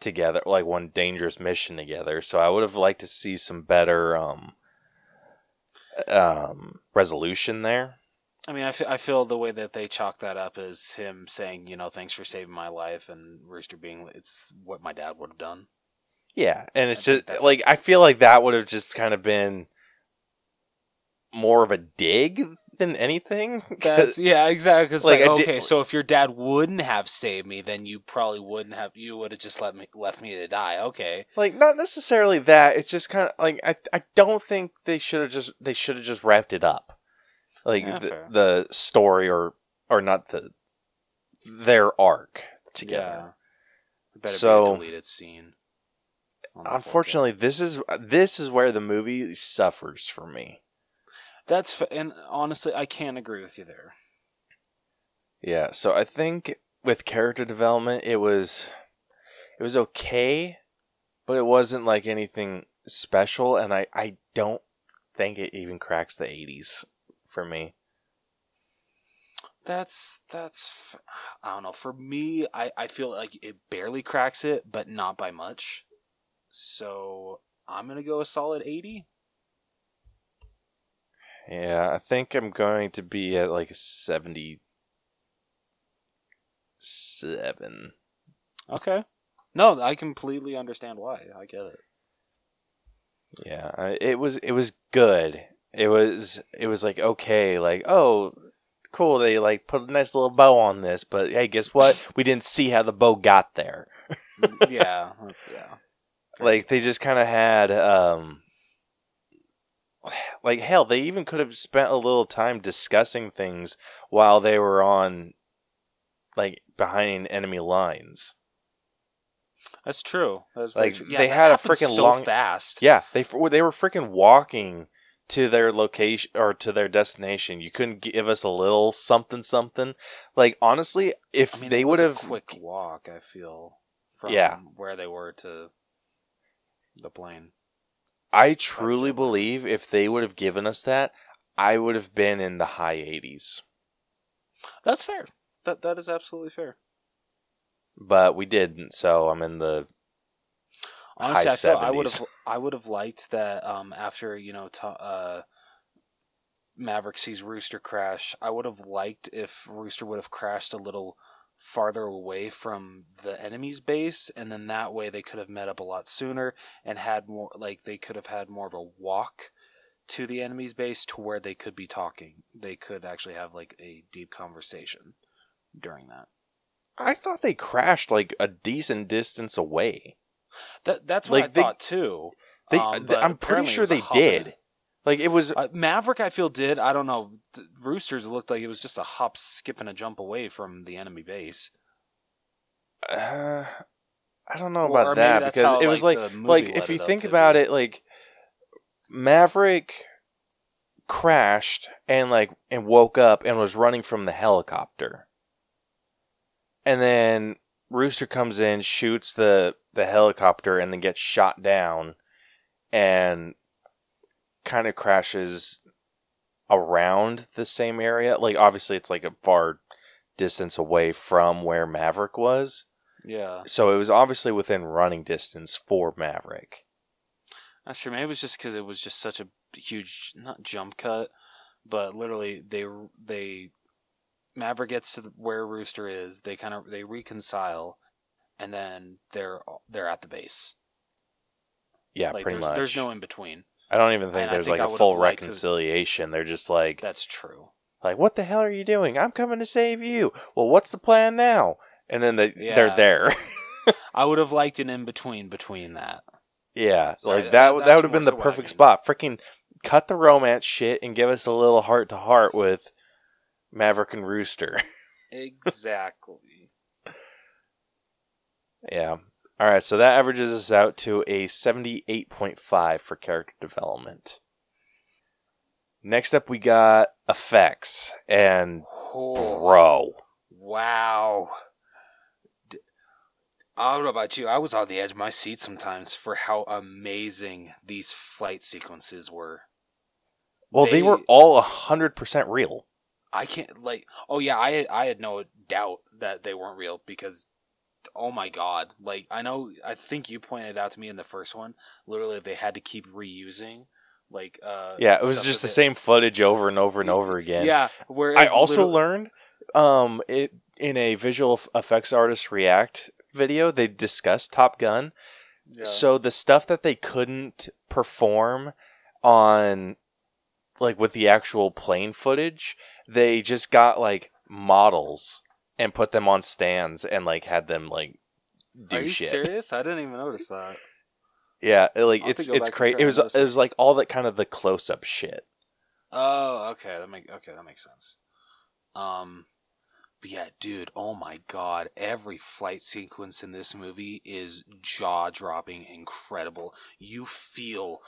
together, like one dangerous mission together. So I would have liked to see some better um um resolution there. I mean, I fe- I feel the way that they chalk that up is him saying, you know, thanks for saving my life, and Rooster being, it's what my dad would have done. Yeah, and it's I just like I feel like that would have just kind of been more of a dig than anything. That's yeah, exactly. 'cause Like, like, did- okay, so if your dad wouldn't have saved me, then you probably wouldn't have. You would have just let me left me to die. Okay, like not necessarily that. It's just kind of like I I don't think they should have just they should have just wrapped it up, like Yeah, the, the story or or not the their arc together. yeah. Better So- be a deleted scene. on the 4K. Unfortunately, this is this is where the movie suffers for me. That's f- and honestly, I can't agree with you there. Yeah, so I think with character development, it was it was okay, but it wasn't like anything special, and I I don't think it even cracks the eighties for me. That's that's f- I don't know. For me, I I feel like it barely cracks it, but not by much. So I'm gonna go a solid eighty. Yeah, I think I'm going to be at like a seventy seven. Okay. No, I completely understand why. I get it. Yeah, I- it was it was good. It was it was like okay, like oh, cool. They like put a nice little bow on this, but hey, guess what? We didn't see how the bow got there. yeah, yeah. Like they just kind of had um, like hell. They even could have spent a little time discussing things while they were on, like behind enemy lines. That's true. That's Like, true. Yeah, they that had a freaking so long- fast. Yeah, they they were freaking walking to their location or to their destination. You couldn't give us a little something something. Like honestly, if I mean, they would have quick walk. I feel from Yeah. where they were to the plane. I truly believe if they would have given us that, I would have been in the high 80s. That's fair. That that is absolutely fair. But we didn't, so I'm in the Honestly, high I feel I would have I would have liked that um, after you know to, uh, Maverick sees Rooster crash. I would have liked if Rooster would have crashed a little farther away from the enemy's base, and then that way they could have met up a lot sooner and had more like they could have had more of a walk to the enemy's base to where they could be talking. They could actually have like a deep conversation during that. I thought they crashed like a decent distance away. That that's what Like, I they- thought too. They, Um, th- but I'm pretty sure they hop and a- did. Like it was Uh, Maverick, I feel did. I don't know. Roosters looked like it was just a hop, skip, and a jump away from the enemy base. uh, I don't know about that because how, it was like, like like if you think about be. it like Maverick crashed and like and woke up and was running from the helicopter. And then Rooster comes in, shoots the the helicopter and then gets shot down and kind of crashes around the same area. Like obviously it's like a far distance away from where Maverick was. Yeah, So it was obviously within running distance for Maverick. not sure. Maybe it was just because it was just such a huge, not jump cut, but literally they they Maverick gets to where Rooster is. They kind of they reconcile, and then they're they're at the base. Yeah, like pretty there's much. there's no in between. I don't even think I there's think like I a full liked to- reconciliation. They're just like, That's true. like, what the hell are you doing? I'm coming to save you. Well, what's the plan now? And then they Yeah. they're there. I would have liked an in between between that. yeah, So like that- that. That would have been the what I perfect mean. spot. Freaking cut the romance shit and give us a little heart to heart with Maverick and Rooster. Exactly. yeah. All right, so that averages us out to a 78.5 for character development. Next up, we got effects. And, Oh, bro, wow. D- I don't know about you. I was on the edge of my seat sometimes for how amazing these flight sequences were. well, they, They- were all 100% real. I can't like. Oh yeah, I I had no doubt that they weren't real because, oh my god! Like I know, I think you pointed out to me in the first one. Literally, they had to keep reusing. Like uh, Yeah, it was just the they- same footage over and over and over again. Yeah, where I also literally- learned um it in a visual effects artist react video they discussed Top Gun. Yeah. So the stuff that they couldn't perform on like with the actual plane footage, they just got like models and put them on stands and like had them like do Are you shit. serious? I didn't even notice that. Yeah, it, like I'll it's it's crazy. It was it was like all that kind of the close up shit. Oh, okay. That make okay. That makes sense. Um, but yeah, dude. Oh my god! Every flight sequence in this movie is jaw dropping, incredible. You feel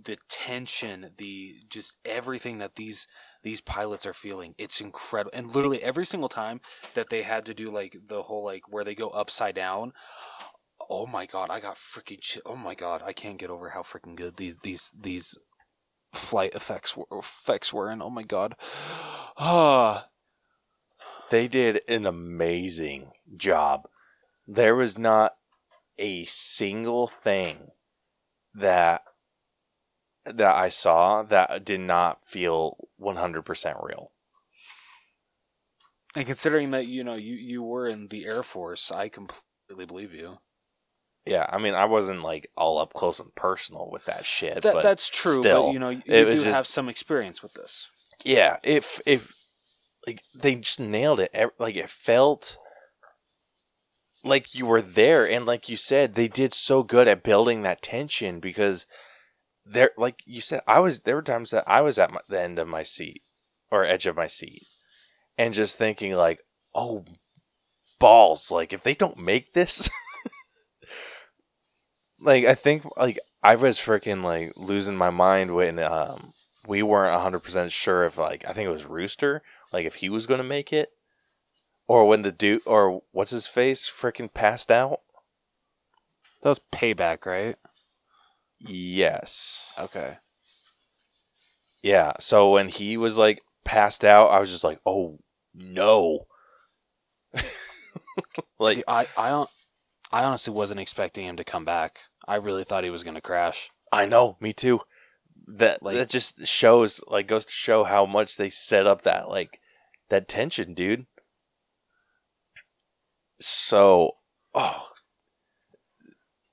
the tension, the just everything that these these pilots are feeling. It's incredible, and literally every single time that they had to do like the whole like where they go upside down. Oh my god! I got freaking chi- Oh my god! I can't get over how freaking good these these these flight effects were, effects were and oh my god ah They did an amazing job. There was not a single thing that that I saw that did not feel 100% real. and considering that you know you you were in the air force i completely believe you Yeah, I mean, I wasn't like all up close and personal with that shit, that but that's true still, but you know you, you do just- have some experience with this yeah, if if like they just nailed it. Like it felt like you were there, and like you said, they did so good at building that tension because there, like you said, I was there were times that I was at my, the end of my seat or edge of my seat, and just thinking like, oh balls, like if they don't make this. like I think like I was freaking like losing my mind when um we weren't hundred percent sure if like I think it was Rooster like if he was gonna make it, or when the dude or what's his face freaking passed out. that was payback right Yes. okay Yeah. So when he was like passed out, I was just like, oh no. like i i don't i honestly wasn't expecting him to come back i really thought he was going to crash I know, me too. That Like- that just shows like goes to show how much they set up that like that tension, dude. So, oh,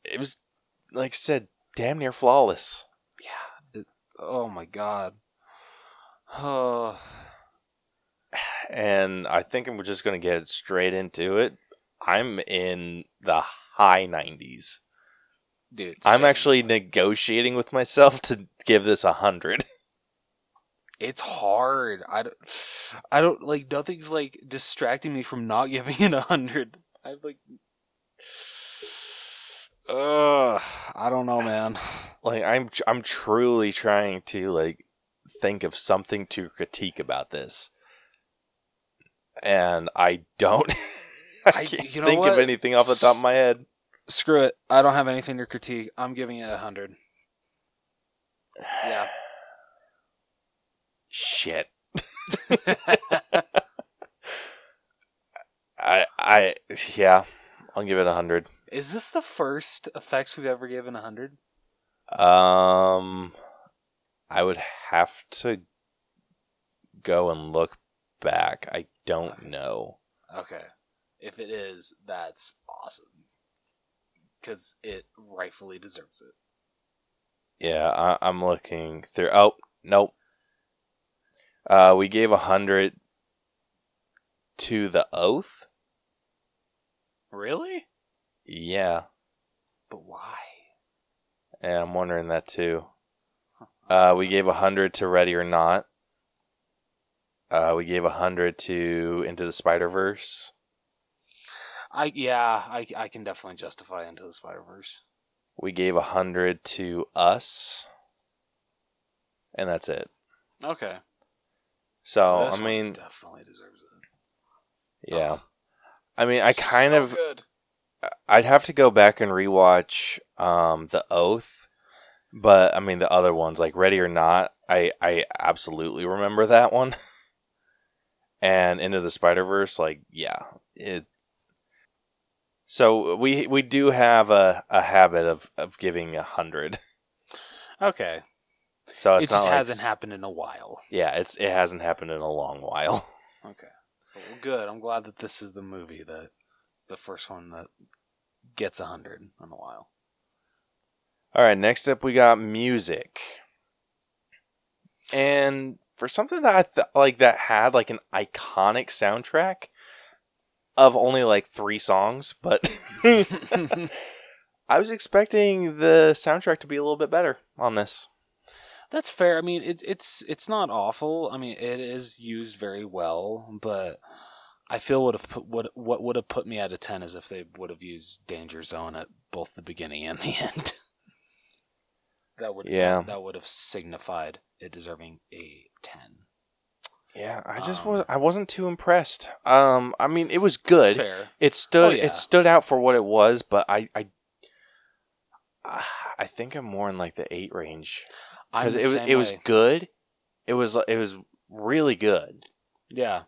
it was like I said, damn near flawless. yeah it, oh my god oh And I think we're just gonna get straight into it. I'm in the high 90s. dude I'm same. actually negotiating with myself to give this a hundred. it's hard. I don't, I don't like nothing's like distracting me from not giving it a hundred. I'm like, ugh, I don't know, man. like I'm I'm truly trying to like think of something to critique about this, and I don't. I I- can't you know think of anything off the top of my head. Screw it. I don't have anything to critique. I'm giving it a hundred. Yeah. Shit. I I yeah, I'll give it a hundred. Is this the first effects we've ever given a hundred? Um, I would have to go and look back. I don't Okay. know. Okay. If it is, that's awesome. Because it rightfully deserves it. Yeah, I, I'm looking through. Oh, nope. Uh, we gave a hundred to the oath. Really? Yeah, But why? and I'm wondering that too. Uh, we gave a hundred to Ready or Not. Uh, we gave a hundred to Into the Spider Verse. I yeah, I I can definitely justify Into the Spider Verse. We gave a hundred to us, and that's it. Okay. So This I mean, definitely deserves it. yeah. I mean, I kind So of good. I'd have to go back and rewatch um, the Oath, but I mean the other ones like Ready or Not. I I absolutely remember that one. and Into the Spider Verse, like yeah, it. So we we do have a, a habit of, of giving a hundred. Okay. So It just like- hasn't happened in a while. Yeah, it's it hasn't happened in a long while. Okay. So well, good. I'm glad that this is the movie that the first one that gets a hundred in a while. All right, next up we got music. And for something that I th- like that had like an iconic soundtrack of only like 3 songs, but I was expecting the soundtrack to be a little bit better on this. That's fair. I mean, it's it's it's not awful. I mean, it is used very well, but I feel would have put what what would have put me at a ten is if they would have used Danger Zone at both the beginning and the end. that would Yeah. that, would have signified it deserving a ten. Yeah, I just Um, was I wasn't too impressed. Um I mean, it was good. It stood Oh, yeah. it stood out for what it was, but I I I think I'm more in like the 8 range. Because it was it was good. It was it was really good, yeah.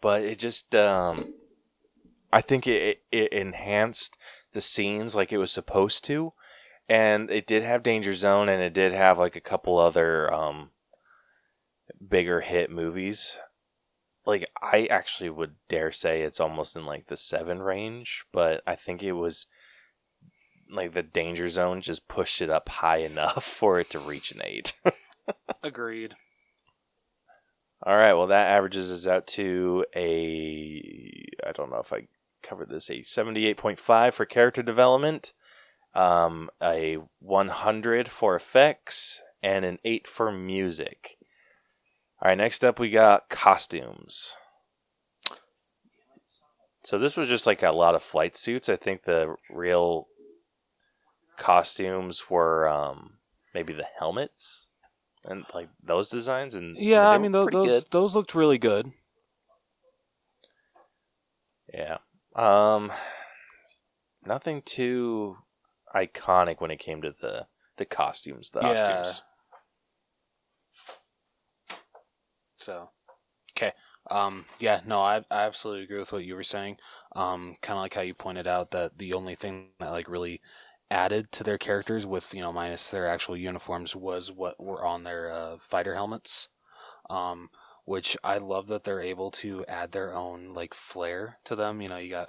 But it just um, I think it it enhanced the scenes like it was supposed to, and it did have Danger Zone, and it did have like a couple other um, bigger hit movies. Like I actually would dare say it's almost in like the seven range, but I think it was like the Danger Zone just pushed it up high enough for it to reach an eight. Agreed. All right, well that averages us out to a I don't know if I covered this a 78.5 for character development, um a 100 for effects and an 8 for music. All right, next up we got costumes. So this was just like a lot of flight suits. I think the real costumes were um maybe the helmets and like those designs and Yeah, I mean those those, good. those looked really good. Yeah. Um nothing too iconic when it came to the the costumes, the Yeah. costumes. So, okay. Um, yeah, no, I, I absolutely agree with what you were saying. Um, kind of like how you pointed out that the only thing that like really added to their characters with you know minus their actual uniforms was what were on their uh, fighter helmets. Um, which I love that they're able to add their own like flair to them. You know, you got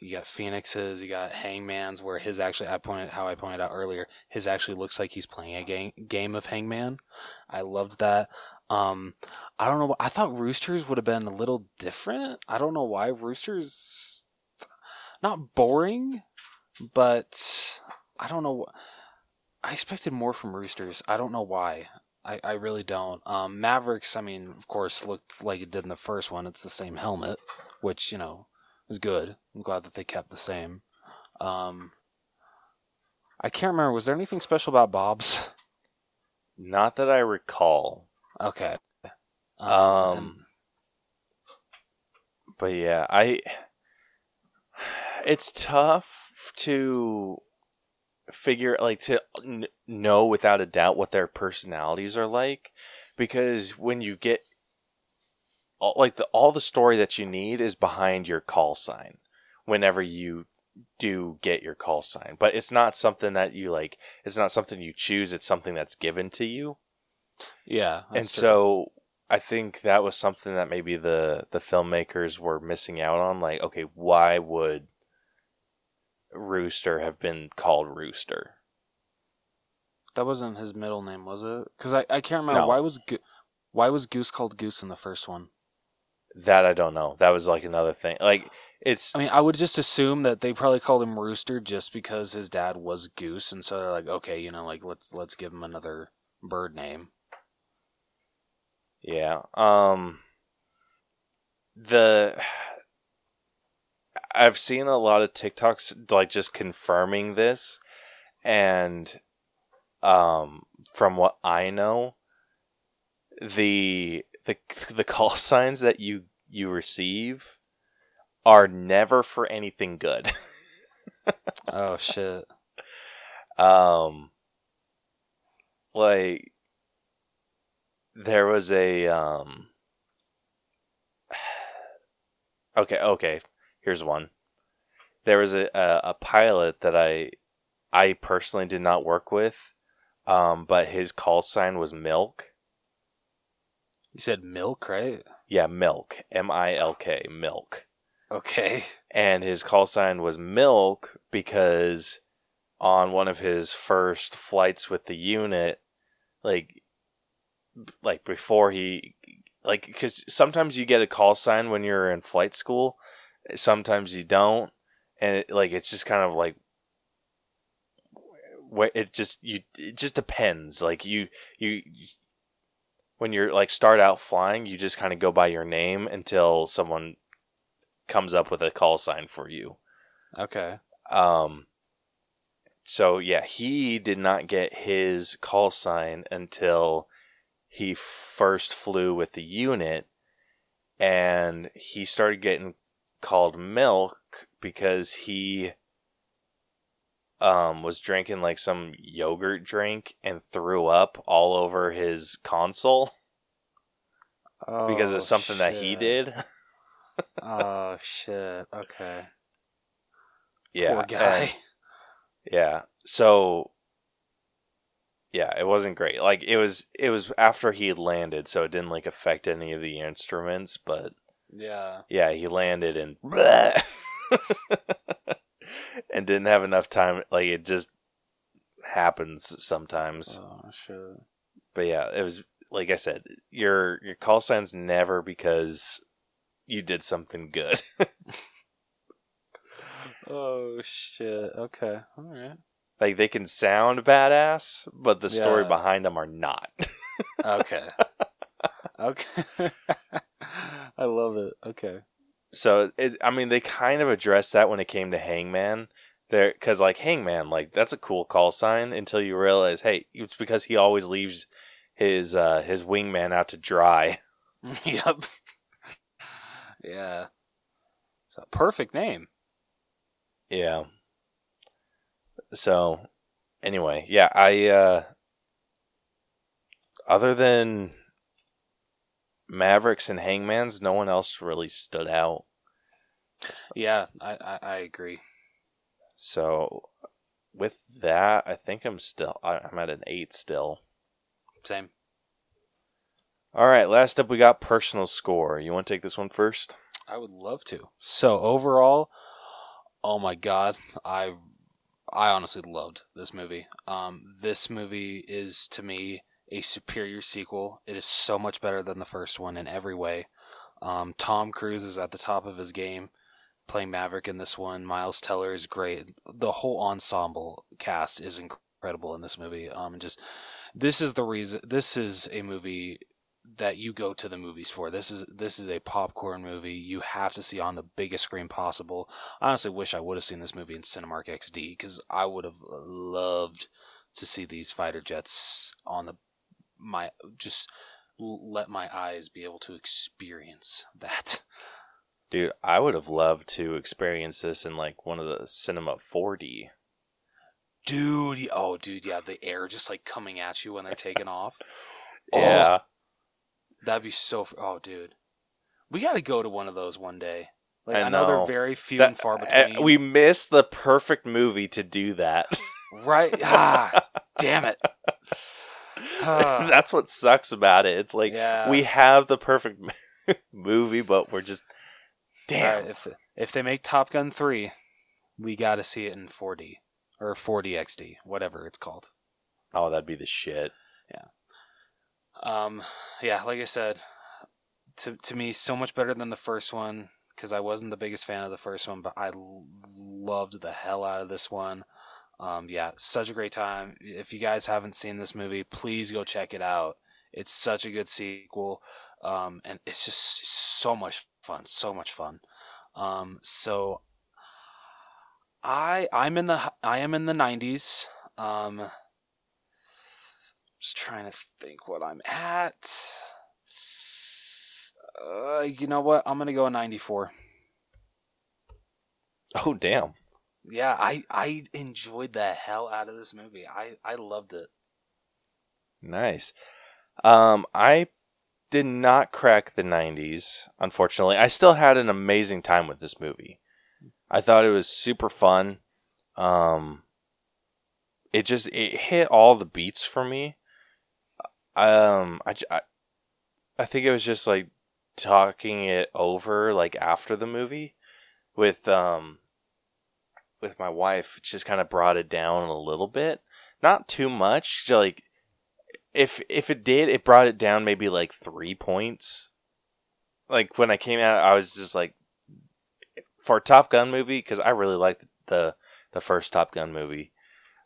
you got Phoenixes, you got Hangman's, where his actually I pointed how I pointed out earlier, his actually looks like he's playing a game game of Hangman. I loved that. Um, I don't know. I thought Roosters would have been a little different. I don't know why Roosters not boring, but I don't know. I expected more from Roosters. I don't know why. I, I really don't. Um, Mavericks, I mean, of course, looked like it did in the first one. It's the same helmet, which you know is good. I'm glad that they kept the same. Um, I can't remember. Was there anything special about Bob's? Not that I recall. Okay. Um, and- But yeah, I it's tough to figure like to n- know without a doubt what their personalities are like because when you get all, like the all the story that you need is behind your call sign whenever you do get your call sign but it's not something that you like it's not something you choose it's something that's given to you yeah. and true. so I think that was something that maybe the the filmmakers were missing out on. Like, okay, why would Rooster have been called Rooster? that wasn't his middle name, was it? Because I, I can't remember No. why was Go- why was Goose called Goose in the first one. That I don't know. That was like another thing. Like it's I mean, I would just assume that they probably called him Rooster just because his dad was Goose, and so they're like, okay, you know, like let's let's give him another bird name. yeah. Um the I've seen a lot of TikToks like just confirming this, and um, from what I know, the the the call signs that you you receive are never for anything good. Oh shit. um, like there was a um. Okay, okay. Here's one. There was a, a, a pilot that I I personally did not work with, um, but his call sign was Milk. You said milk, right? Yeah, Milk. M I L K. Milk. Okay. And his call sign was Milk because on one of his first flights with the unit, like, like before he, like, because sometimes you get a call sign when you're in flight school, sometimes you don't, and it, like it's just kind of like wh- it just you it just depends like you you when you're like start out flying you just kind of go by your name until someone comes up with a call sign for you Okay. um so yeah he did not get his call sign until he first flew with the unit and he started getting called milk because he um was drinking like some yogurt drink and threw up all over his console because Oh, of something that he did oh shit. Okay. yeah Poor guy. and- yeah so yeah it wasn't great like it was it was after he had landed so it didn't like affect any of the instruments but yeah. yeah he landed and and didn't have enough time like it just happens sometimes Oh shit. but yeah it was like i said your your call sign's never because you did something good Oh shit. Okay. All right. like they can sound badass but the story behind them are not Okay. okay. I love it. Okay. So it, I mean, they kind of addressed that when it came to Hangman. There, because like Hangman, like that's a cool call sign until you realize, hey, it's because he always leaves his uh his wingman out to dry. yep. Yeah. It's a perfect name. Yeah. So, anyway, yeah, I uh other than Mavericks and Hangmans, no one else really stood out. Yeah, I, I, I agree. So, with that, I think I'm still I'm at an eight still. Same. All right, last up we got personal score. You want to take this one first? I would love to. So overall, oh my god, I I honestly loved this movie. Um, this movie is to me a superior sequel. It is so much better than the first one in every way. Um, Tom Cruise is at the top of his game, playing Maverick in this one. Miles Teller is great. The whole ensemble cast is incredible in this movie. Um, just this is the reason. This is a movie that you go to the movies for. This is this is a popcorn movie. You have to see on the biggest screen possible. I honestly wish I would have seen this movie in Cinemark XD because I would have loved to see these fighter jets on the my just let my eyes be able to experience that. Dude, I would have loved to experience this in like one of the cinema 4D. Dude, oh dude, yeah, the air just like coming at you when they're taking off. Oh, Yeah. That'd be so. Oh, dude, we got to go to one of those one day. Like I I, know they're very few That- and far uh, between. we missed the perfect movie to do that. right? Ah, damn it. That's what sucks about it. It's like yeah. we have the perfect movie, but we're just damn. Alright, if if they make Top Gun three, we got to see it in 4D or 4D XD, whatever it's called. Oh, that'd be the shit. Yeah. Um, yeah, like I said, to to me, so much better than the first one because I wasn't the biggest fan of the first one, but I l- loved the hell out of this one. Um, yeah, such a great time. If you guys haven't seen this movie, please go check it out. It's such a good sequel, um, and it's just so much fun, so much fun. Um, so I I'm in the I am in the 90s. Um just trying to think what I'm at. Uh, you know what? I'm to go a 94. Oh damn. Yeah, I I enjoyed the hell out of this movie. I I loved it. Nice. Um, I did not crack the 90s, unfortunately. I still had an amazing time with this movie. I thought it was super fun. Um, it just it hit all the beats for me. Um, I, I, I think it was just like talking it over like after the movie with um with my wife. Just kind of brought it down a little bit, not too much. Like if if it did, it brought it down maybe like three points. Like when I came out, I was just like, for a Top Gun movie, because I really liked the the first Top Gun movie.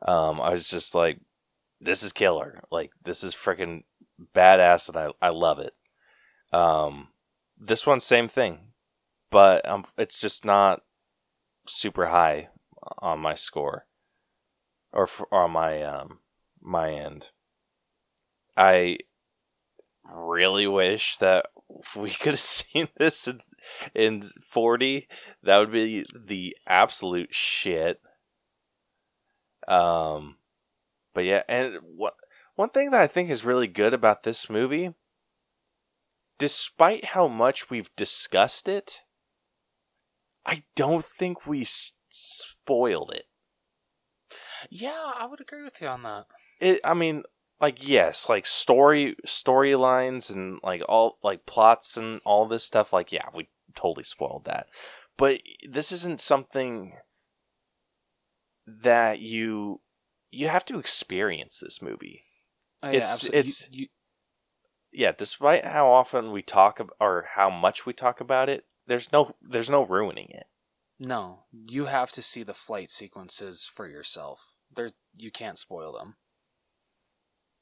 Um, I was just like, this is killer. Like this is freaking badass, and I I love it. Um, this one same thing, but um, it's just not super high on my score, or, for, or on my um my end. I really wish that we could have seen this in, in 4D. That would be the absolute shit. Um, but yeah, and what one thing that I think is really good about this movie, despite how much we've discussed it, I don't think we s- spoiled it. Yeah, I would agree with you on that. it i mean like yes like story storylines and like all like plots and all this stuff like yeah we totally spoiled that but this isn't something that you you have to experience this movie Oh, It's- absolutely. it's- You- you- yeah despite how often we talk ab- or how much we talk about it there's no there's no ruining it no, you have to see the flight sequences for yourself. There, you can't spoil them.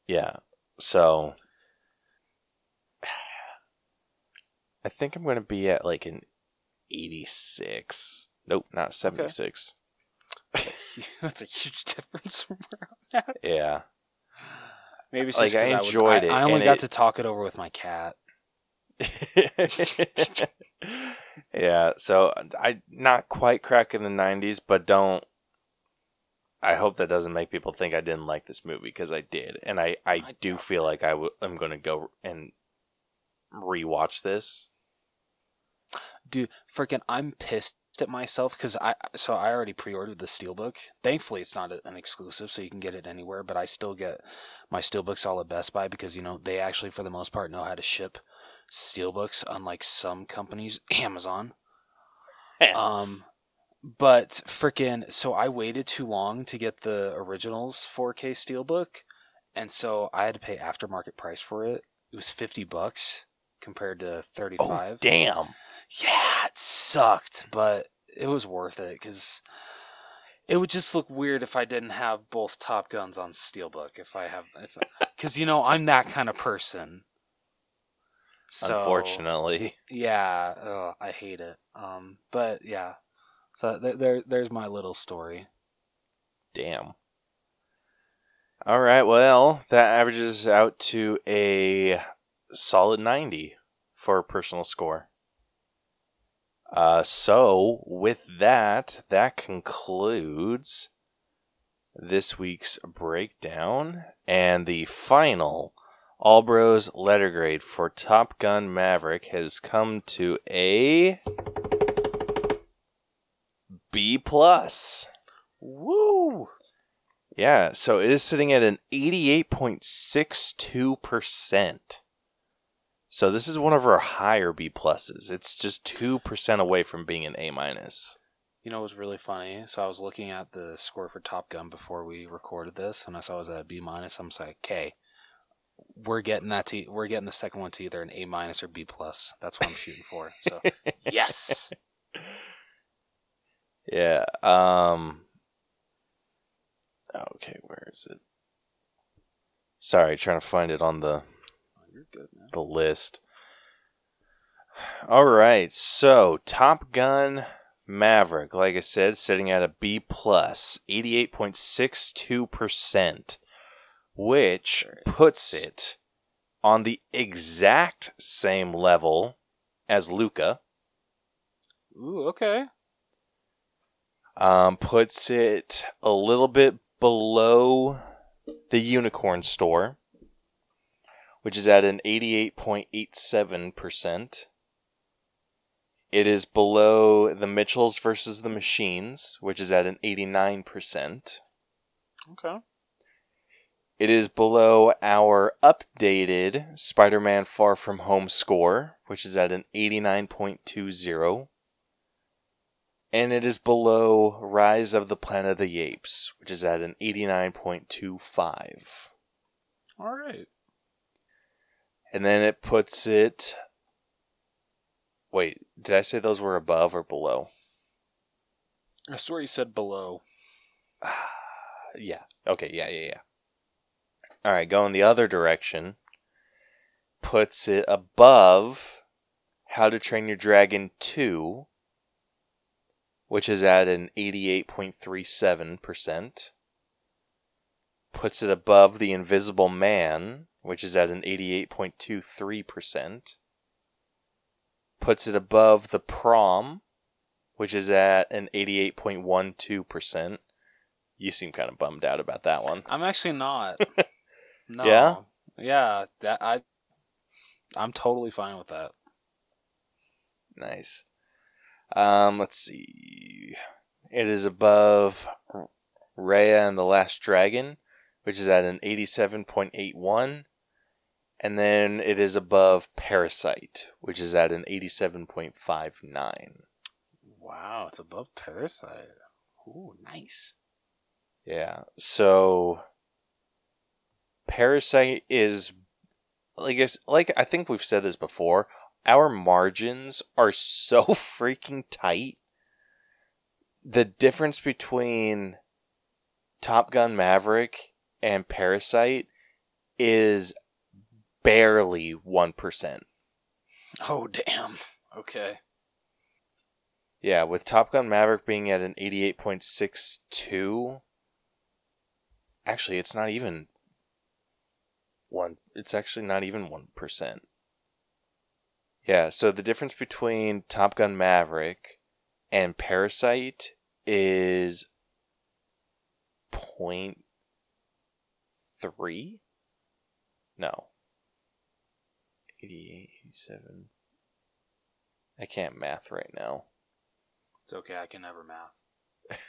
Yeah. So I think I'm going to be at like an 86. Nope, not 76. That's a huge difference from where I'm at. Yeah. Maybe it's Like, I enjoyed I, it, I only got it- to talk it over with my cat. yeah, so I not quite cracking the 90s, but don't I hope that doesn't make people think I didn't like this movie because I did. And I, I, I do feel like I w- I'm going to go and rewatch this. Dude, freaking, I'm pissed at myself because I so I already pre-ordered the steelbook. Thankfully, it's not an exclusive, so you can get it anywhere. But I still get my steelbooks all at Best Buy because you know they actually, for the most part, know how to ship steelbooks, unlike some companies, Amazon. Um, but freaking, so I waited too long to get the originals 4K steelbook, and so I had to pay aftermarket price for it. It was fifty bucks compared to thirty oh, five. damn. yeah, it sucked, but it was worth it because it would just look weird if I didn't have both Top Guns on steelbook. If I have, because you know I'm that kind of person. So, Unfortunately. yeah, ugh, I hate it. Um, but yeah, so there, there, there's my little story. Damn. All right, well, that averages out to a solid 90 for a personal score. Uh, so, with that, that concludes this week's breakdown and the final All Bros letter grade for Top Gun Maverick has come to a B plus. Woo! Yeah, so it is sitting at an 88.62%. So this is one of our higher B pluses. It's just 2% away from being an A minus. You know, it was really funny. So I was looking at the score for Top Gun before we recorded this, and I saw it was at a B minus. I'm like, okay, we're getting that to we're getting the second one to either an A minus or B plus. That's what I'm shooting for. So yes, Yeah. Um Okay, where is it? Sorry, trying to find it on the Oh, good, the list. All right, so Top Gun Maverick, like I said, sitting at a B plus, 88.62%, which puts it on the exact same level as Luca. Ooh, okay. Um, puts it a little bit below the Unicorn Store, which is at an 88.87%. It is below the Mitchells versus the Machines, which is at an 89%. Okay. It is below our updated Spider Man Far From Home score, which is at an 89.20. And it is below Rise of the Planet of the Apes, which is at an 89.25. All right. And then it puts it. Wait, did I say those were above or below? I swear you said below. yeah. Okay, yeah, yeah, yeah. All right, going the other direction puts it above How to Train Your Dragon 2, which is at an 88.37%. Puts it above The Invisible Man, which is at an 88.23%. Puts it above The Prom, which is at an 88.12%. You seem kind of bummed out about that one. I'm actually not. no. Yeah? Yeah. That I. I'm totally fine with that. Nice. Um, let's see. It is above Raya and the Last Dragon, which is at an 87.81. And then it is above Parasite, which is at an 87.59. Wow, it's above Parasite. Ooh, nice. Yeah. So Parasite is like I s- like I think we've said this before, our margins are so freaking tight. The difference between Top Gun Maverick and Parasite is barely 1%. Oh damn. Okay. Yeah, with Top Gun Maverick being at an 88.62. Actually, it's not even one it's actually not even 1%. Yeah, so the difference between Top Gun Maverick and Parasite is point three? No. 88, 87. I can't math right now. It's okay. I can never math.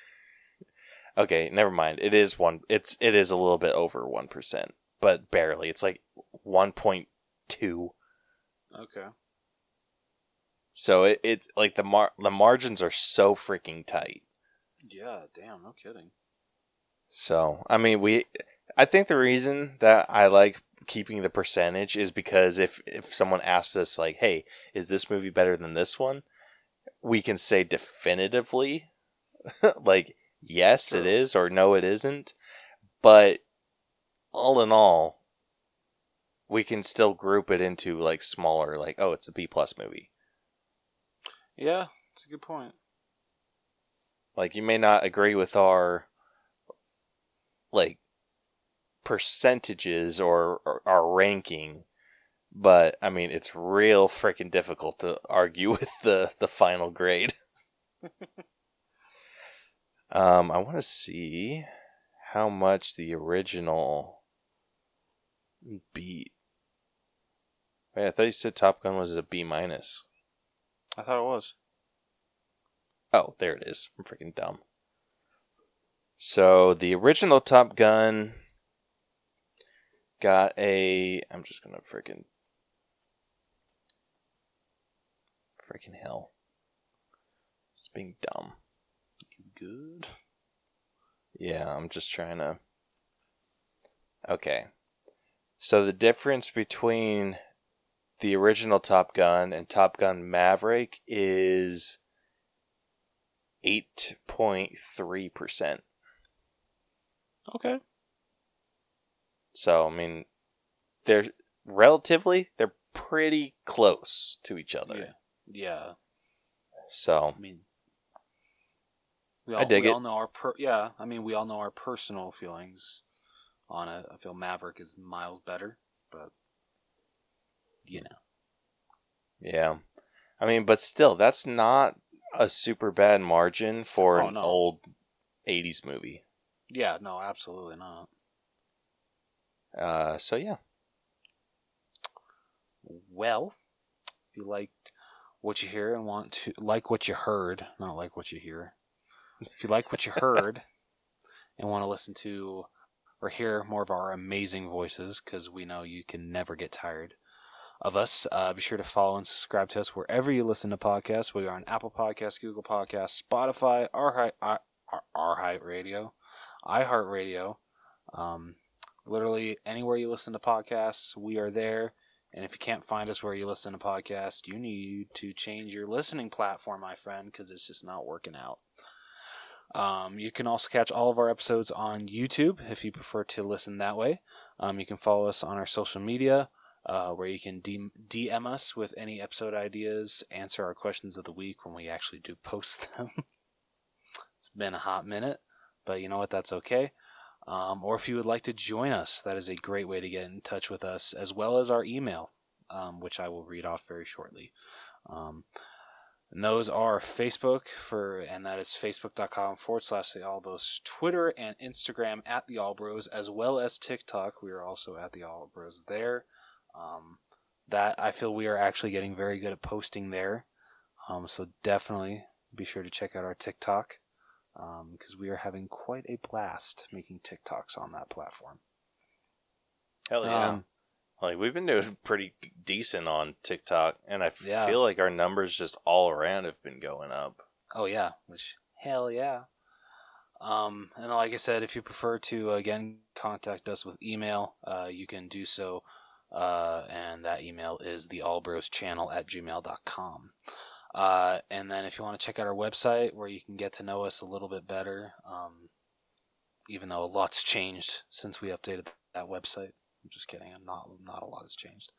Okay, never mind. It is one. It's it is a little bit over one percent, but barely. It's like one point two. Okay. So it, it's like the mar the margins are so freaking tight. Yeah. Damn. No kidding. So I mean, we. I think the reason that I like keeping the percentage is because if if someone asks us like, "Hey, is this movie better than this one?" we can say definitively, like, yes, it True. is, or no, it isn't. But all in all, we can still group it into like smaller, like, oh, it's a B plus movie. Yeah. It's a good point. Like, you may not agree with our like percentages or, or our ranking, but I mean, it's real freaking difficult to argue with the the final grade. um, I want to see how much the original beat. Wait, I thought you said Top Gun was a B minus. I thought it was. Oh, there it is. I'm freaking dumb. So the original Top Gun got a. I'm just gonna freaking. Freaking hell. Just being dumb. You good? Yeah, I'm just trying to. Okay. So the difference between the original Top Gun and Top Gun Maverick is 8.3%. Okay. So, I mean, they're relatively, they're pretty close to each other. Yeah. Yeah. So, I mean, We I all, dig we it. all know our per- yeah. I mean, we all know our personal feelings on it. I feel Maverick is miles better, but you know, Yeah. I mean, but still, that's not a super bad margin for Oh, an no. old 80s movie. yeah, no, absolutely not. Uh, so, yeah. Well, if you liked what you hear and want to like what you heard, not like what you hear. If you like what you heard and want to listen to or hear more of our amazing voices, because we know you can never get tired of us, uh, be sure to follow and subscribe to us wherever you listen to podcasts. We are on Apple Podcasts, Google Podcasts, Spotify, our our our Height Radio, iHeartRadio. Um, literally anywhere you listen to podcasts, we are there. And if you can't find us where you listen to podcasts, you need to change your listening platform, my friend, because it's just not working out. Um, you can also catch all of our episodes on YouTube if you prefer to listen that way. Um, you can follow us on our social media, uh, where you can DM us with any episode ideas, answer our questions of the week when we actually do post them. it's been a hot minute, but you know what? That's okay. Um, or if you would like to join us, that is a great way to get in touch with us, as well as our email, um, which I will read off very shortly. Um, and those are Facebook for, and that is facebook.com forward slash the All Bros, Twitter and Instagram at the All Bros, as well as TikTok. We are also at the All Bros there. Um, that I feel we are actually getting very good at posting there. Um, so definitely be sure to check out our TikTok because we are having quite a blast making TikToks on that platform. Hell yeah. Um, like, we've been doing pretty decent on TikTok, and I f- Yeah. feel like our numbers just all around have been going up. Oh yeah, which hell yeah. Um, and like I said, if you prefer to again contact us with email, uh, you can do so. Uh, and that email is the channel at gmail.com. Uh, and then if you want to check out our website where you can get to know us a little bit better, um, even though a lot's changed since we updated that website. I'm just kidding. I'm not, not a lot has changed.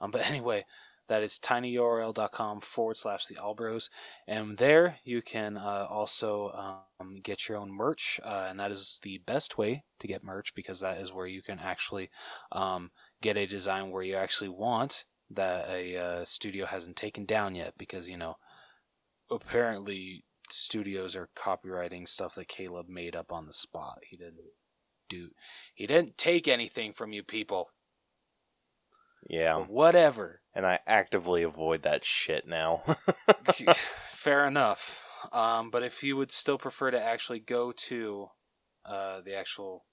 Um, but anyway, that is tinyurl.com forward slash the All Bros. And there you can uh, also um, get your own merch. Uh, and that is the best way to get merch because that is where you can actually um, get a design where you actually want that a uh, studio hasn't taken down yet. Because, you know, apparently studios are copyrighting stuff that Caleb made up on the spot. He didn't do, he didn't take anything from you people. Yeah. Whatever. And I actively avoid that shit now. Fair enough. Um, but if you would still prefer to actually go to uh, the actual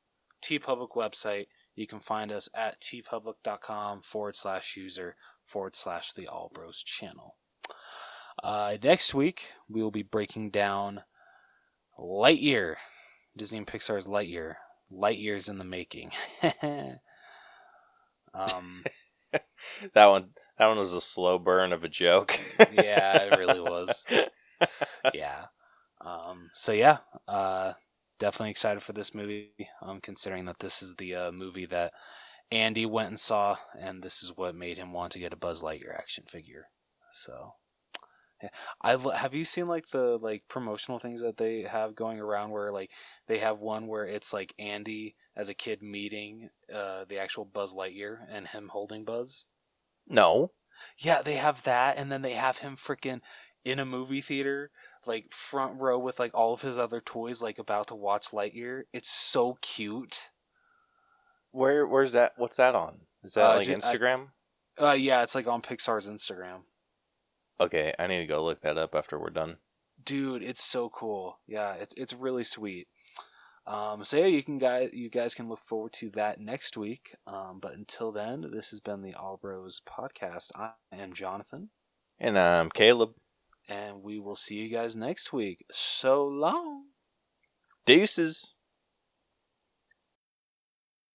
TeePublic website, you can find us at teepublic.com forward slash user forward slash the All Bros channel. Uh, next week, we will be breaking down Lightyear, Disney and Pixar's Lightyear. Lightyear's in the making. um, that one that one was a slow burn of a joke. Yeah, it really was. yeah. Um, so yeah, uh, definitely excited for this movie. Um, considering that this is the uh, movie that Andy went and saw, and this is what made him want to get a Buzz Lightyear action figure. So, yeah. I have you seen like the like promotional things that they have going around where like they have one where it's like Andy as a kid meeting uh, the actual Buzz Lightyear and him holding Buzz. no. Yeah, they have that, and then they have him freaking in a movie theater, like front row with like all of his other toys, like about to watch Lightyear. It's so cute. Where where's that what's that on? Is that Uh, like ju- I- Instagram? Uh, yeah, it's like on Pixar's Instagram. Okay, I need to go look that up after we're done. Dude, it's so cool. Yeah, it's it's really sweet. Um, so yeah, you can guys you guys can look forward to that next week. Um, but until then, this has been the All Bros podcast. I am Jonathan, And I'm Caleb. and we will see you guys next week. So long. Deuces.